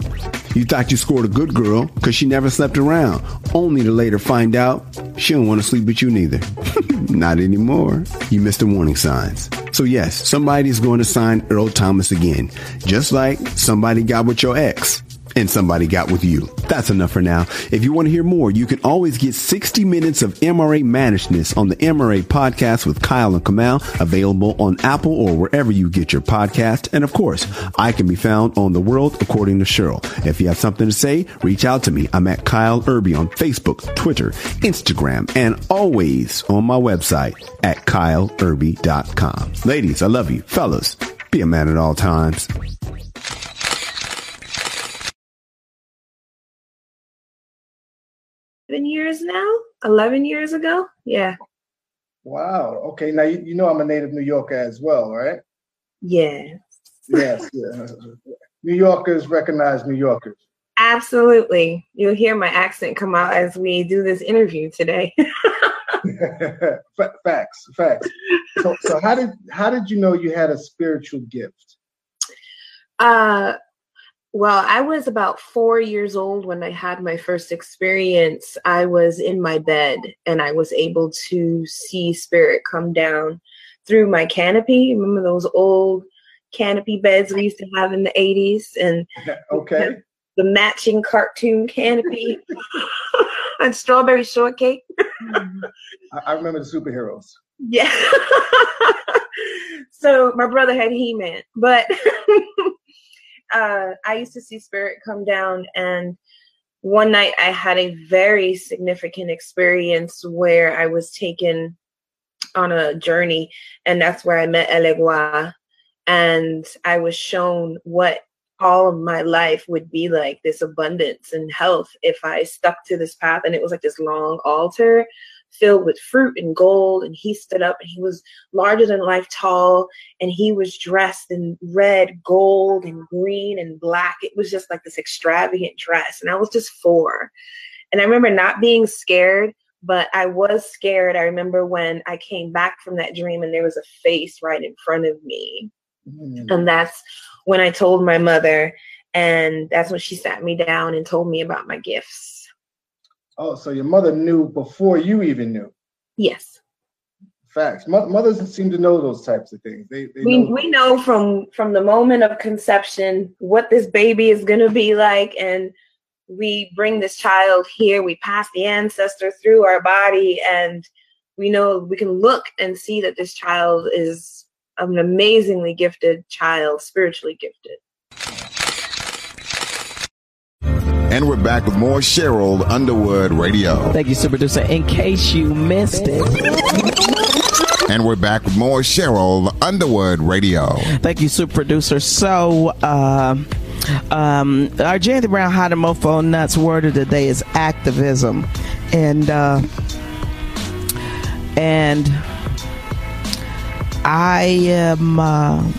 F: You thought you scored a good girl because she never slept around, only to later find out she don't want to sleep with you neither. Not anymore. You missed the warning signs. So yes, somebody's going to sign Earl Thomas again, just like somebody got with your ex and somebody got with you. That's enough for now. If you want to hear more, you can always get 60 minutes of MRA managedness on the MRA podcast with Kyle and Kamal, available on Apple or wherever you get your podcast. And of course, I can be found on The World According to Cheryl. If you have something to say, reach out to me. I'm at Kyle Irby on Facebook, Twitter, Instagram, and always on my website at kyleirby.com. Ladies, I love you. Fellas, be a man at all times.
Q: Years now? 11 years ago? Yeah.
R: Wow. Okay. Now you, you know I'm a native New Yorker as well, right?
Q: Yeah.
R: Yes. Yeah. New Yorkers recognize New Yorkers.
Q: Absolutely. You'll hear my accent come out as we do this interview today.
R: Fa- facts. Facts. So, so how did how did you know you had a spiritual gift?
Q: Uh well, I was about four years old when I had my first experience. I was in my bed and I was able to see spirit come down through my canopy. Remember those old canopy beds we used to have in the 80s? And
R: okay.
Q: the matching cartoon canopy and strawberry shortcake.
R: I, remember the superheroes.
Q: Yeah. so my brother had He-Man, but uh, I used to see spirit come down, and one night I had a very significant experience where I was taken on a journey, and that's where I met Elegua, and I was shown what all of my life would be like this abundance and health if I stuck to this path. And it was like this long altar filled with fruit and gold. And he stood up and he was larger than life tall. And he was dressed in red, gold, and green and black. It was just like this extravagant dress. And I was just four. And I remember not being scared, but I was scared. I remember when I came back from that dream and there was a face right in front of me.
R: Mm.
Q: And that's when I told my mother. And that's when she sat me down and told me about my gifts.
R: Oh, so your mother knew before you even knew.
Q: Yes.
R: Facts. Mo- mothers seem to know those types of things. They, they
Q: we
R: know.
Q: we know from from the moment of conception what this baby is going to be like and we bring this child here, we pass the ancestor through our body, and we know we can look and see that this child is an amazingly gifted child, spiritually gifted.
C: And we're back with more Cheryl Underwood Radio.
B: Thank you, super producer. In case you missed it.
C: And we're back with more Cheryl Underwood Radio.
B: Thank you, super producer. So, uh, um, our James Brown Hot and Mofo Nuts word of the day is activism, and uh, and I am. Uh,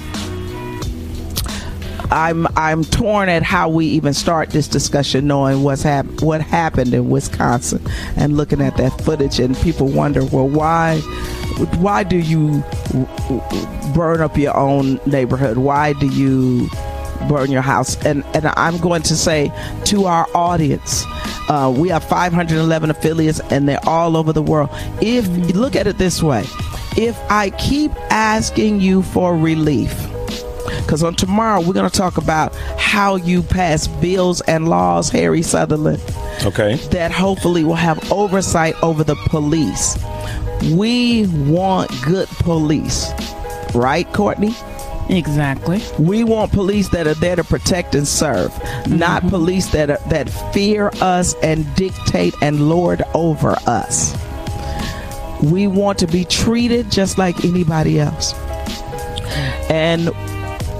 B: I'm I'm torn at how we even start this discussion, knowing what's hap- what happened in Wisconsin, and looking at that footage, and people wonder, well, why why do you burn up your own neighborhood? Why do you burn your house? And and I'm going to say to our audience, uh, we have 511 affiliates, and they're all over the world. If look at it this way, if I keep asking you for relief because on tomorrow we're going to talk about how you pass bills and laws, Harry Sutherland.
D: Okay.
B: That hopefully will have oversight over the police. We want good police, right, Courtney?
J: Exactly.
B: We want police that are there to protect and serve, mm-hmm. not police that are, that fear us and dictate and lord over us. We want to be treated just like anybody else. And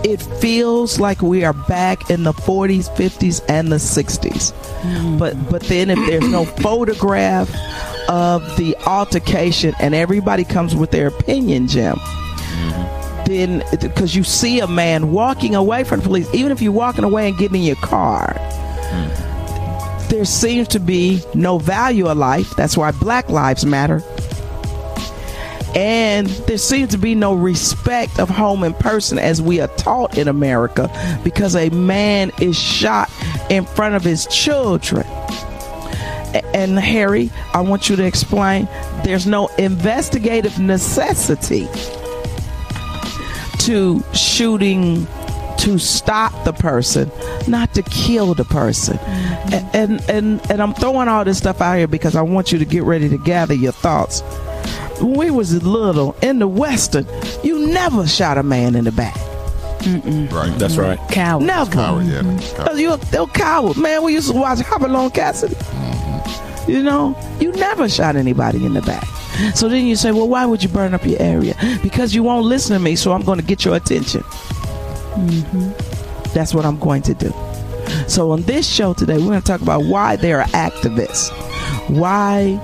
B: it feels like we are back in the 40s, 50s, and the 60s. Mm. But but then if there's no photograph of the altercation and everybody comes with their opinion, Jim, then because you see a man walking away from the police, even if you're walking away and getting in your car. There seems to be no value of life. That's why Black Lives Matter and there seems to be no respect of home and person as we are taught in America because a man is shot in front of his children. And Harry, I want you to explain there's no investigative necessity to shooting to stop the person, not to kill the person. Mm-hmm. And, and and I'm throwing all this stuff out here because I want you to get ready to gather your thoughts when we was little in the western, you never shot a man in the back.
D: Mm-mm. Right, that's right.
J: Coward.
B: Never.
C: Coward, yeah.
B: Mm-hmm. Coward. You a coward, man. We used to watch Hopalong Cassidy. Mm-hmm. You know, you never shot anybody in the back. So then you say, well, why would you burn up your area? Because you won't listen to me, so I'm going to get your attention. Mm-hmm. That's what I'm going to do. So on this show today, we're going to talk about why they are activists. Why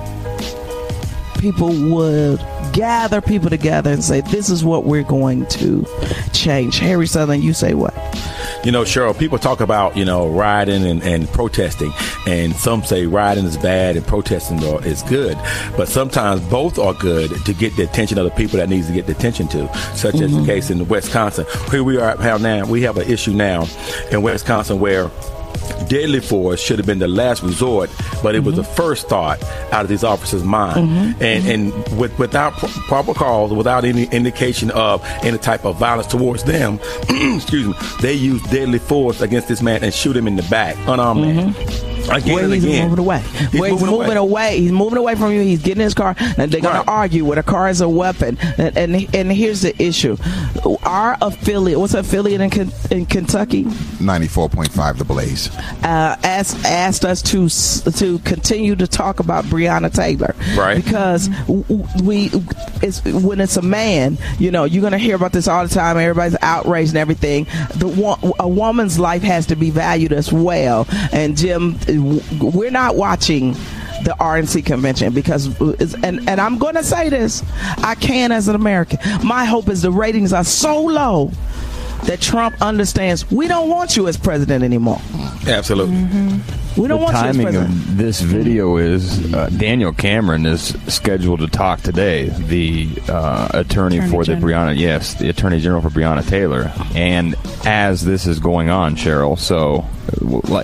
B: people would gather people together and say, this is what we're going to change. Harry Sutherland, you say what?
D: You know, Cheryl, people talk about, you know, rioting and, and protesting, and some say rioting is bad and protesting is good. But sometimes both are good to get the attention of the people that needs to get the attention to, such mm-hmm. as the mm-hmm. case in Wisconsin. Here we are now, we have an issue now in Wisconsin where deadly force should have been the last resort, but it mm-hmm. was the first thought out of these officers' mind. Mm-hmm. And mm-hmm. and with, without proper cause, without any indication of any type of violence towards them, excuse me, they used deadly force against this man and shoot him in the back, unarmed man.
B: Again Where he's again. moving away. He's Where moving he's moving away. away. He's moving away from you. He's getting his car, and they're going right. to argue where a car is a weapon. And, and, and here's the issue: our affiliate, what's affiliate in, in Kentucky?
C: Ninety four point five, The Blaze.
B: Uh, asked asked us to to continue to talk about Breonna Taylor,
D: right?
B: Because we, it's when it's a man, you know, you're going to hear about this all the time. Everybody's outraged and everything. The a woman's life has to be valued as well. And Jim we're not watching the RNC convention because and and I'm going to say this I can as an American my hope is the ratings are so low that Trump understands we don't want you as president anymore
D: absolutely
B: mm-hmm. we don't
E: the
B: want
E: timing
B: you as president.
E: of this video is uh, Daniel Cameron is scheduled to talk today the uh, attorney, attorney, for General. the Breonna yes the attorney general for Breonna Taylor and as this is going on Cheryl so like,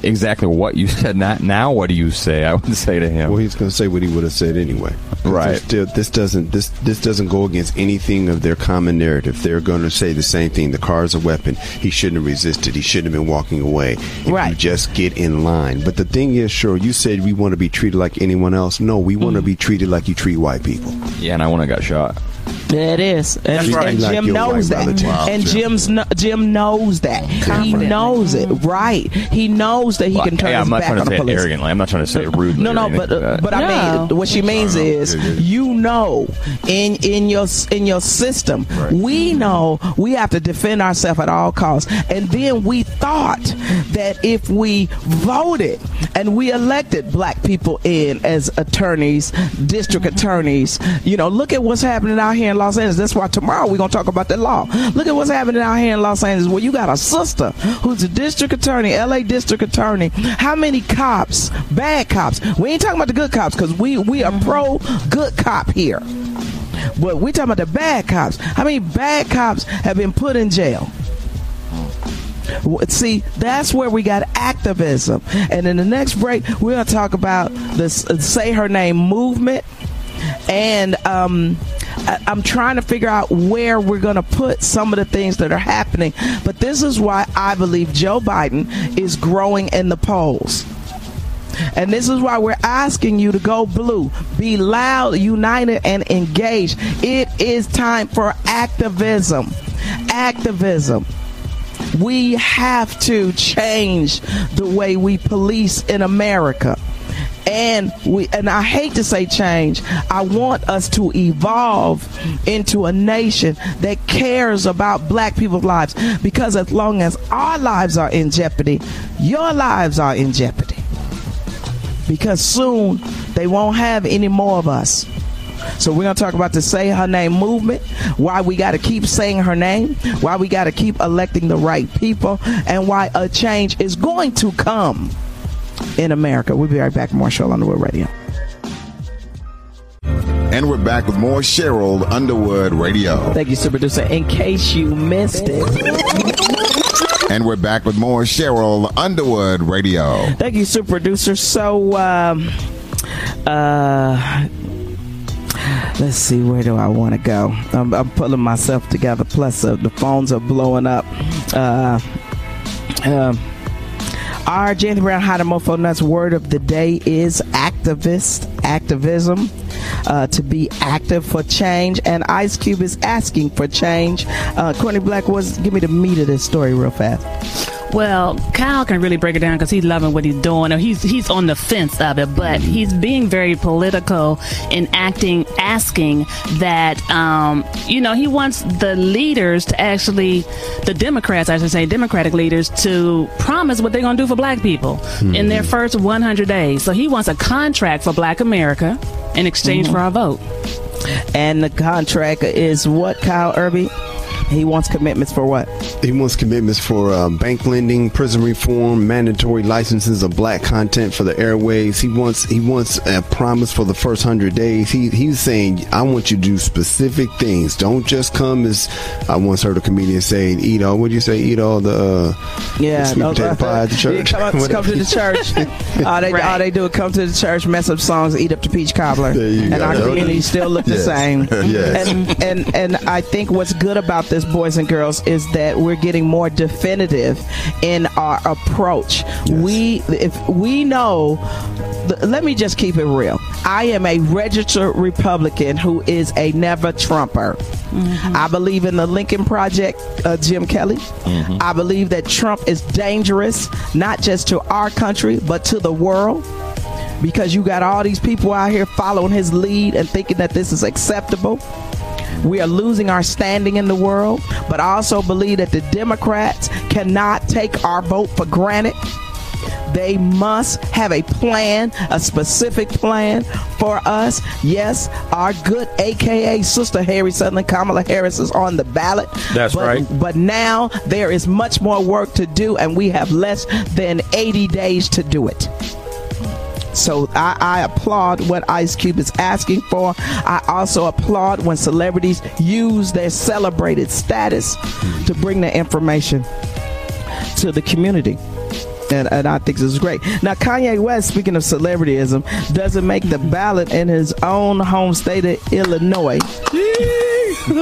E: exactly what you said. Not now. What do you say? I would say to him.
F: Well, he's going to say what he would have said anyway.
E: Right.
F: Still, this doesn't this this doesn't go against anything of their common narrative. They're going to say the same thing. The car is a weapon. He shouldn't have resisted. He shouldn't have been walking away. If
B: Right.
F: You just get in line. But the thing is, sure, you said we want to be treated like anyone else. No, we want to hmm. be treated like you treat white people.
E: Yeah, and I want to got shot.
B: There it is, and,
F: That's right.
B: and
F: Like
B: Jim
F: your
B: knows that.
F: Wow,
B: and
F: Jim.
B: Jim's kn- Jim knows that. He knows it, right? He knows that he
E: Well,
B: can turn
E: hey,
B: his
E: I'm not
B: back
E: trying
B: on
E: to
B: the
E: say it
B: police.
E: arrogantly. I'm not trying to say it rudely.
B: No,
E: or
B: no,
E: anything
B: but uh,
E: that.
B: but I mean, what she means
E: No, no.
B: is
E: Yeah, yeah.
B: you know in in your in your system, we know we have to defend ourselves at all costs, and then we thought that if we voted and we elected black people in as attorneys, district attorneys, you know, look at what's happening out here in Los Angeles. That's why tomorrow we're gonna talk about the law. Look at what's happening out here in Los Angeles, where you got a sister who's a district attorney, LA district attorney. How many cops, bad cops? We ain't talking about the good cops because we we are pro good cop here. But we talking about the bad cops. How many bad cops have been put in jail? See, that's where we got activism. And in the next break, we're going to talk about this uh, Say Her Name movement. And um, I'm trying to figure out where we're going to put some of the things that are happening. But this is why I believe Joe Biden is growing in the polls. And this is why we're asking you to go blue. Be loud, united, and engaged. It is time for activism. Activism. We have to change the way we police in America. And we and I hate to say change. I want us to evolve into a nation that cares about black people's lives because as long as our lives are in jeopardy, your lives are in jeopardy because soon they won't have any more of us. So we're to talk about the Say Her Name movement, why we got to keep saying her name, why we got to keep electing the right people, and why a change is going to come in America. We'll be right back. Cheryl Underwood Radio.
C: And we're back with more Cheryl Underwood Radio.
B: Thank you, super producer. In case you missed it.
C: And we're back with more Cheryl Underwood Radio.
B: Thank you, super producer. So, um, uh, let's see, where do I want to go? I'm, I'm pulling myself together. Plus, uh, the phones are blowing up. Uh, um, our James Brown How to Mofo Nuts word of the day is activist, activism, uh, to be active for change. And Ice Cube is asking for change. Uh, Courtney Black was, give me the meat of this story real fast.
J: Well, Kyle can really break it down because he's loving what he's doing. Or he's he's on the fence of it, but he's being very political in acting, asking that um, you know he wants the leaders to actually, the Democrats, I should say, Democratic leaders to promise what they're going to do for Black people in their first 100 days. So he wants a contract for Black America in exchange
B: Mhm.
J: for our vote.
B: And the contract is what, Kyle Irby? He wants commitments for what?
F: He wants commitments for um, bank lending, prison reform, mandatory licenses of black content for the airways. He wants he wants a promise for the first hundred days. He he's saying, I want you to do specific things. Don't just come as I once heard a comedian say, eat all. What do you say? Eat all the uh,
B: Yeah,
F: sweet
B: no,
F: potato pie at the
B: yeah,
F: church.
B: Come, out, come to the church. all, they, all they do is come to the church, mess up songs, eat up the peach cobbler,
F: you
B: and
F: go.
B: our community still look the same.
F: Yes.
B: And and and I think what's good about this, boys and girls, is that we're getting more definitive in our approach. We if we know. Let me just keep it real. I am a registered Republican who is a never Trumper. I believe in the Lincoln Project, uh, Jim Kelly. I believe that Trump is dangerous, not just to our country, but to the world. Because you got all these people out here following his lead and thinking that this is acceptable. We are losing our standing in the world, but I also believe that the Democrats cannot take our vote for granted. They must have a plan, a specific plan for us. Yes, our good AKA Sister Harry Sutherland, Kamala Harris is on the ballot.
D: That's
B: But-
D: right.
B: But now there is much more work to do, and we have less than 80 days to do it. So I, I applaud what Ice Cube is asking for. I also applaud when celebrities use their celebrated status to bring the information to the community. And, and I think this is great. Now, Kanye West, speaking of celebrityism, doesn't make the ballot in his own home state of Illinois. He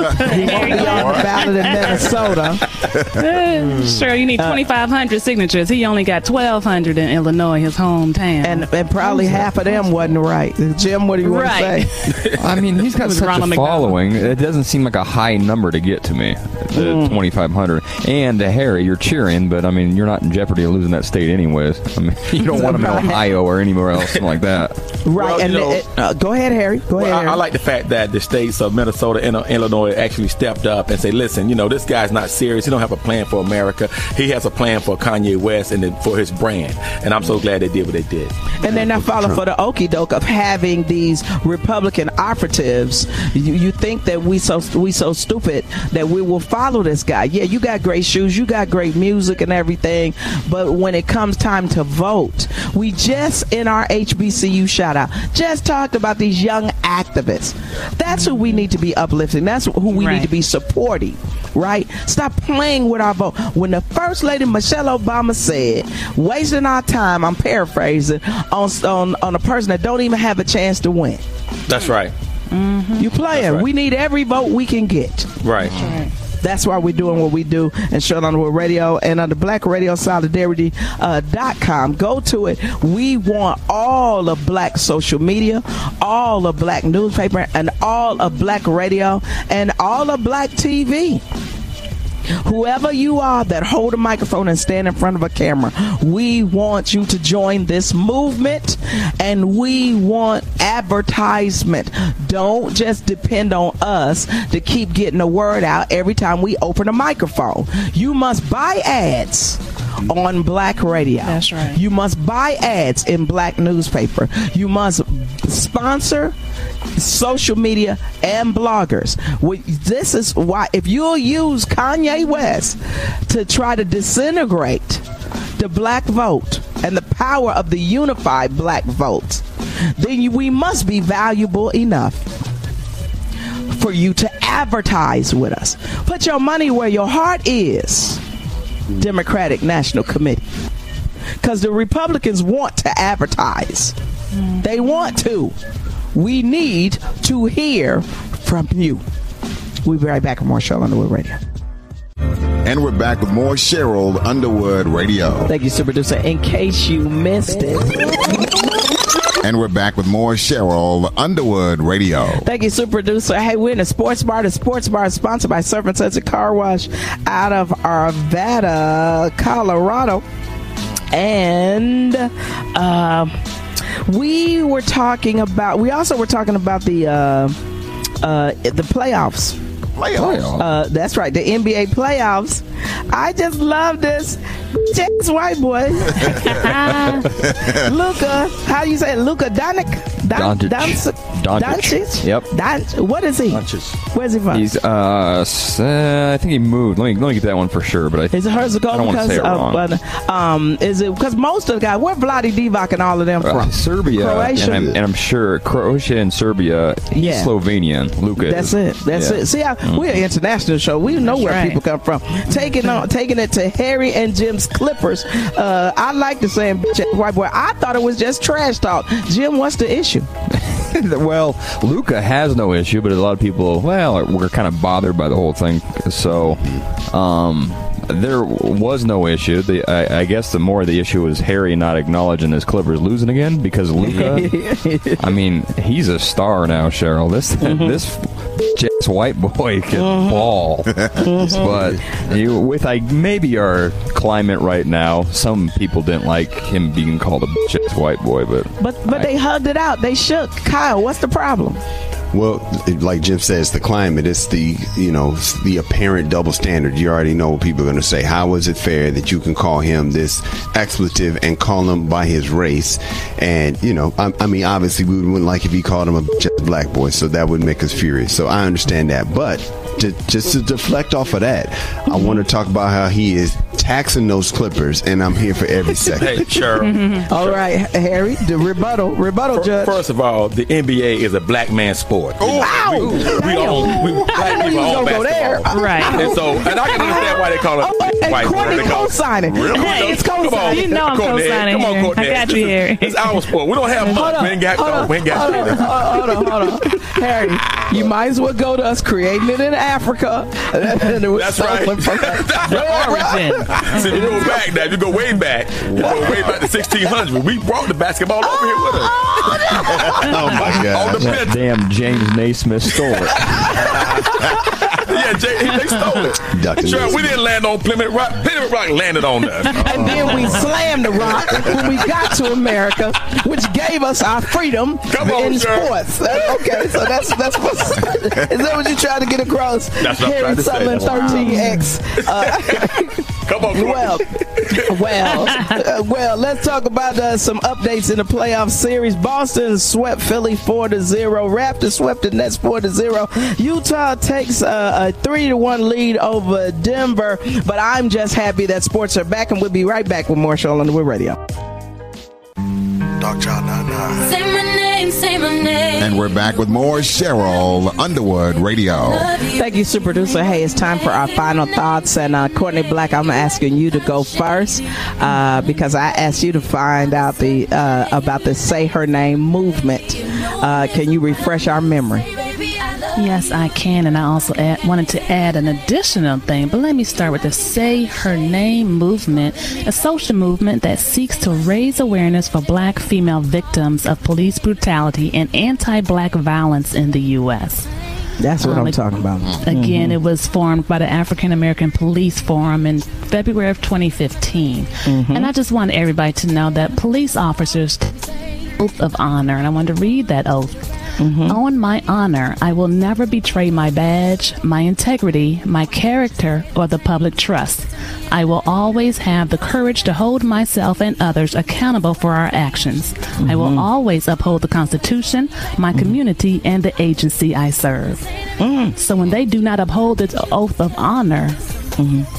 B: won't be on the ballot in Minnesota.
H: Sure, you need
B: Uh,
H: 2,500 signatures. He only got 1,200 in Illinois, his hometown.
B: And, and probably half of them wasn't right. Jim, what do you want
H: Right.
B: to say?
E: I mean, he's got
H: was
E: such
H: Ronald
E: a
H: McDonald.
E: following. It doesn't seem like a high number to get to me, the
B: Mm.
E: 2,500. And uh, Harry, you're cheering, but I mean, you're not in jeopardy of losing that state anyways. I mean, you don't want him in Ohio or anywhere else like that.
B: Right.
D: Well,
B: and
D: you know-
B: it- uh, go ahead, Harry. Go ahead.
D: Well, I,
B: Harry.
D: I like the fact that the states of Minnesota and uh, Illinois actually stepped up and say, "Listen, you know, this guy's not serious. He don't have a plan for America. He has a plan for Kanye West and for his brand." And I'm so glad they did what they did.
B: and they're not falling for the okey doke of having these Republican operatives. You, you think that we so we so stupid that we will follow this guy? Yeah, you got great shoes, you got great music and everything, but when it comes time to vote, we just in our HBCU shout out just talked about these young activists. That's who we need to be uplifting. That's who we need to be supporting. Right? Stop playing with our vote. When the first lady Michelle Obama said, "Wasting our time," I'm paraphrasing on on on a person that don't even have a chance to win.
D: That's right. Mm-hmm.
B: You playing? We need every vote we can get.
D: Right.
B: That's why we're doing what we do and Cheryl Underwood Radio and on the Black Radio Solidarity uh, dot com. Go to it. We want all of black social media, all of black newspaper, and all of black radio and all of black TV. Whoever you are that hold a microphone and stand in front of a camera, we want you to join this movement and we want advertisement. Don't just depend on us to keep getting the word out every time we open a microphone. You must buy ads on black radio. That's right. You must buy ads in black newspaper. You must sponsor social media and bloggers. This is why if you'll use Kanye West to try to disintegrate the black vote and the power of the unified black vote, then we must be valuable enough for you to advertise with us. Put your money where your heart is. Democratic National Committee. Because the Republicans want to advertise. They want to. We need to hear from you. We'll be right back with more Cheryl Underwood Radio.
C: And we're back with more Cheryl Underwood Radio.
B: Thank you, super producer. In case you missed it.
C: And we're back with more Cheryl Underwood Radio.
B: Thank you, super producer. Hey, we're in a sports bar. The sports bar is sponsored by Surf and Sunset Car Wash out of Arvada, Colorado. And uh, we were talking about, we also were talking about the uh, uh, the playoffs.
C: Playoffs.
B: Uh, that's right, the NBA playoffs. I just love this ass white boy, Luka. How do you say? Luka Doncic? Don-
E: Doncic.
B: Doncic?
E: Doncic.
B: Doncic?
E: Yep.
B: Don- what is he? Where's he from?
E: He's uh, uh, I think he moved. Let me let me get that one for sure. But I,
B: Is it Herzegovina?
E: I don't want to say it
B: of,
E: wrong.
B: uh, um, is it because most of the guys, where Vlade Divac and all of them
E: Uh,
B: from?
E: Serbia,
B: Croatia.
E: and I'm, and I'm sure Croatia and Serbia. He's
B: Yeah.
E: Slovenian. Luka.
B: That's
E: is.
B: it. That's
E: Yeah.
B: it. See, I,
E: Mm.
B: we're an international show. We know where
H: right.
B: people come from. Taking on, taking it to Harry and Jim's Clippers. Uh, I like the saying "bitch white boy." I thought it was just trash talk. Jim, what's the issue?
E: well, Luka has no issue, but a lot of people, well, we're kind of bothered by the whole thing. So, um, there was no issue. The, I, I guess the more the issue was Harry not acknowledging his Clippers losing again because Luka. I mean, he's a star now, Cheryl. This this ass white boy can uh-huh. ball, but you, with I maybe our climate right now, some people didn't like him being called a ass white boy, but
B: But but they hugged it out. They shook. Kyle, what's the problem?
F: Well, like Jim says, the climate, it's the, you know, the apparent double standard. You already know what people are going to say. How is it fair that you can call him this expletive and call him by his race? And, you know, I, I mean, obviously we wouldn't like if he called him a black boy, so that would make us furious. So I understand that. But to, just to deflect off of that, I mm-hmm. want to talk about how he is taxing those Clippers, and I'm here for every second.
D: Hey, sure. Mm-hmm.
B: All right, Harry, the rebuttal, rebuttal,
D: Fir-
B: judge.
D: First of all, the NBA is a black man sport.
B: Ow!
D: We, we own, we, black
B: I knew
D: people
B: you
D: own
B: was gonna go there.
D: basketball.
B: Right.
D: And so, and I can understand why they call it
B: Oh, and
D: white.
B: Courtney
D: They call it-
B: co-signing.
D: Really?
B: Hey, it's
D: Come on,
B: co-signing.
H: You know I'm
D: Courtney,
H: co-signing
D: Come on,
H: here.
D: Courtney.
H: I got you
D: This is-
H: here.
D: It's our sport. We don't have
B: Hold
D: much. We ain't got,
B: hold
D: no,
B: on,
D: we ain't got
B: hold on, hold on, hold on. Harry, you might as well go to us creating it in Africa.
D: That's right.
H: The origin.
D: See, you go back now. You go way back. You go way back to 1600. We brought the basketball over here with us.
F: Oh my
D: On the
E: That damn James Naismith stole it.
D: Yeah, Jay, they stole it.
F: Dr.
D: Sure, we didn't land on Plymouth Rock. Plymouth Rock landed on us.
B: And then we slammed the rock when we got to America, which gave us our freedom
D: Come on,
B: in
D: sir.
B: sports. That- okay, so that's that's what is that what you're trying to get across?
D: That's what I'm trying to say.
B: Sutherland,
D: That's
B: 13X. Uh,
D: Come on,
B: well, well, uh, well. Let's talk about uh, some updates in the playoff series. Boston swept Philly four to zero. Raptors swept the Nets four to zero. Utah takes uh, a three to one lead over Denver. But I'm just happy that sports are back, and we'll be right back with more Cheryl Underwood Radio.
J: Dog Child 99.
M: Say my name, say my name.
C: And we're back with more Cheryl Underwood Radio.
B: Thank you, super producer. Hey, it's time for our final thoughts. And uh, Courtney Black, I'm asking you to go first uh, because I asked you to find out the uh, about the Say Her Name movement. Uh, can you refresh our memory?
H: Yes, I can, and I also add, wanted to add an additional thing. But let me start with the Say Her Name movement, a social movement that seeks to raise awareness for Black female victims of police brutality and anti-Black violence in the U.S.
B: That's what
H: Um,
B: I'm talking about.
H: Again,
B: Mhm.
H: it was formed by the African American Police Forum in February of 2015.
B: Mhm.
H: And I just want everybody to know that police officers oath of honor, and I want to read that oath. Mm-hmm. On my honor, I will never betray my badge, my integrity, my character, or the public trust. I will always have the courage to hold myself and others accountable for our actions. I will mm-hmm. always uphold the Constitution, my mm-hmm. community, and the agency I serve. Mm. So when they do not uphold this oath of honor,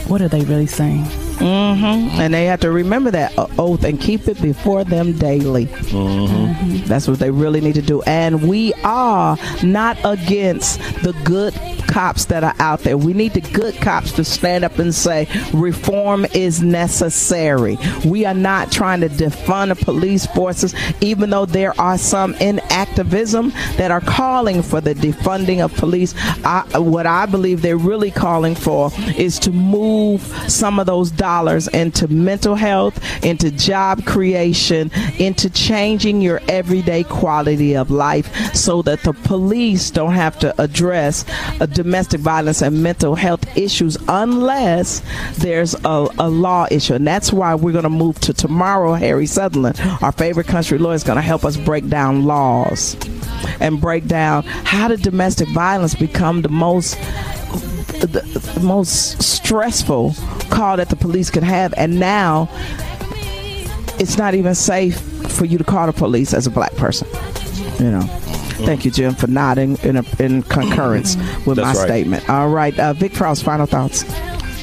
H: what are they really saying?
B: Mm-hmm. And they have to remember that oath and keep it before them daily.
D: Mm-hmm.
B: That's what they really need to do. And we are not against the good cops that are out there. We need the good cops to stand up and say reform is necessary. We are not trying to defund the police forces, even though there are some in activism that are calling for the defunding of police. I, what I believe they're really calling for is to move some of those dollars into mental health, into job creation, into changing your everyday quality of life so that the police don't have to address uh, domestic violence and mental health issues unless there's a, a law issue. And that's why we're going to move to tomorrow. Harry Sutherland, our favorite country lawyer, is going to help us break down laws and break down how did domestic violence become the most the, the most stressful call that the police could have. And now it's not even safe for you to call the police as a black person. You know. Thank you jim for nodding in, a, in concurrence with
C: That's
B: my
C: right.
B: statement. All right uh, vic Frost, final thoughts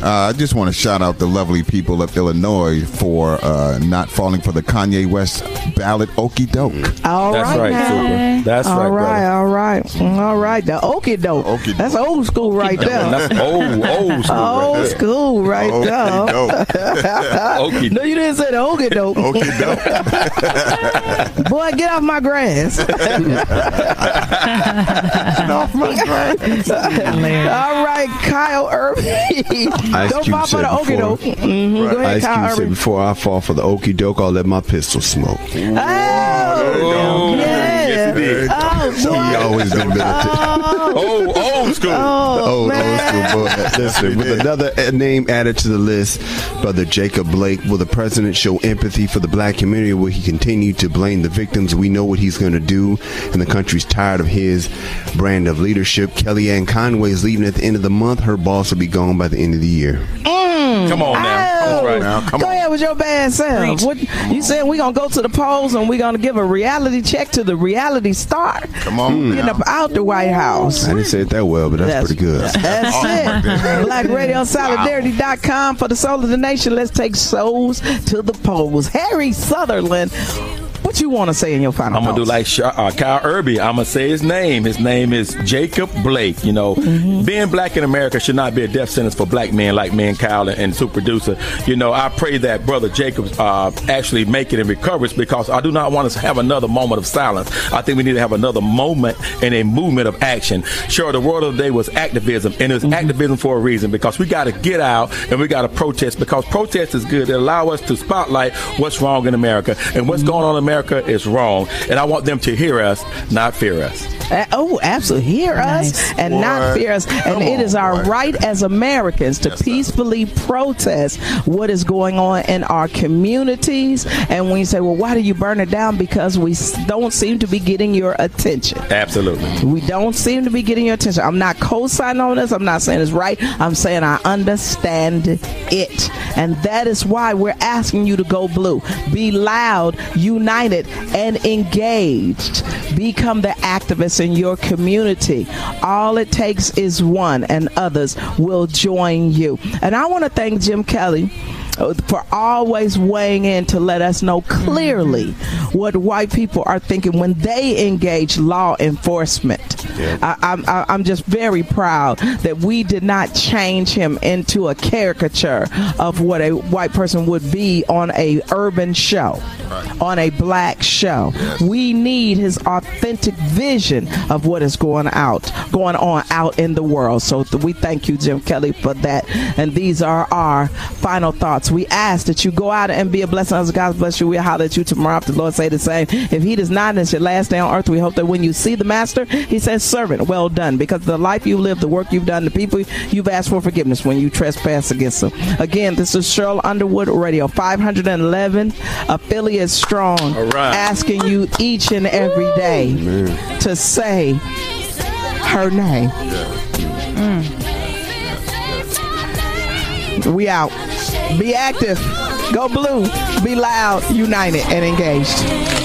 C: Uh, I just want to shout out the lovely people of Illinois for uh, not falling for the Kanye West ballot okey doke.
B: All
D: That's right,
B: now.
D: Super. That's
B: all
D: right, brother.
B: right, all right, all right. The okie doke. That's old school right there.
D: That's old, old school.
B: Old
D: right
B: school right there.
D: Okey Doke.
B: no, you didn't say the okey dope. okie doke. Boy, get off my grass. get off my grass. all right, Kyle Irby.
F: Ice
B: Don't
F: Cube said
B: the
F: before-
B: doke. Mhm, Go ahead,
F: Ice
B: Kyle
F: Cube said, before I fall for the okie doke, I'll let my pistol smoke.
B: Oh, yeah. Oh,
F: He always been militant.
D: Oh, old school.
B: Oh,
F: old, old school boy. Listen, with another name added to the list, Brother Jacob Blake. Will the president show empathy for the black community? Will he continue to blame the victims? We know what he's going to do, and the country's tired of his brand of leadership. Kellyanne Conway is leaving at the end of the month. Her boss will be gone by the end of the year.
B: Mm. Mm.
D: Come on now. Oh.
B: Whoa.
C: on now. Come
B: go
C: on.
B: ahead with your bad self. What, you said we're going to go to the polls and we're going to give a reality check to the reality star.
C: Come on.
B: Getting up out the White House.
F: I didn't say it that well, but that's, pretty good.
B: That's oh, it. Black Radio Solidarity.com for the soul of the nation. Let's take souls to the polls. Harry Sutherland, what you want to say in your final
D: I'm gonna do like Sha- uh, Kyle Irby. I'm gonna say his name. His name is Jacob Blake. You know,
B: Mm-hmm.
D: being black in America should not be a death sentence for black men like me and Kyle and, and super producer. You know, I pray that brother Jacob uh, actually make it and recovers because I do not want us to have another moment of silence. I think we need to have another moment and a movement of action. Sure, the world of the day was activism, and it was activism for a reason because we got to get out and we got to protest because protest is good. It allow us to spotlight what's wrong in America and what's going on in America is wrong. And I want them to hear us, not fear us.
B: Uh, oh, absolutely. Hear us and not fear us. And
D: Come
B: it is
D: on,
B: our
D: boy.
B: right as Americans to peacefully protest what is going on in our communities. And when you say, well, why do you burn it down? Because we don't seem to be getting your attention.
D: Absolutely.
B: We don't seem to be getting your attention. I'm not co-signing on this. I'm not saying it's right. I'm saying I understand it. And that is why we're asking you to go blue. Be loud, united, and engaged. Become the activist in your community. All it takes is one, and others will join you. And I want to thank Jim Kelly for always weighing in to let us know mm-hmm. clearly what white people are thinking when they engage law enforcement. I, I'm, I- I'm just very proud that we did not change him into a caricature of what a white person would be on a urban show, on a black show. We need his authentic vision of what is going out, going on out in the world. So th- we thank you, Jim Kelly, for that. And these are our final thoughts. We ask that you go out and be a blessing as God bless you. We'll holler at you tomorrow if the Lord say the same. If he does not, and it's your last day on earth, we hope that when you see the master, he says, servant, well done. Because the life you live, the work you've done, the people you've asked for forgiveness when you trespass against them. Again, this is Cheryl Underwood Radio, 511 affiliates strong,
D: right.
B: asking you each and every day to say her name. Mm. We out. Be active. Go blue. Be loud, united, and engaged.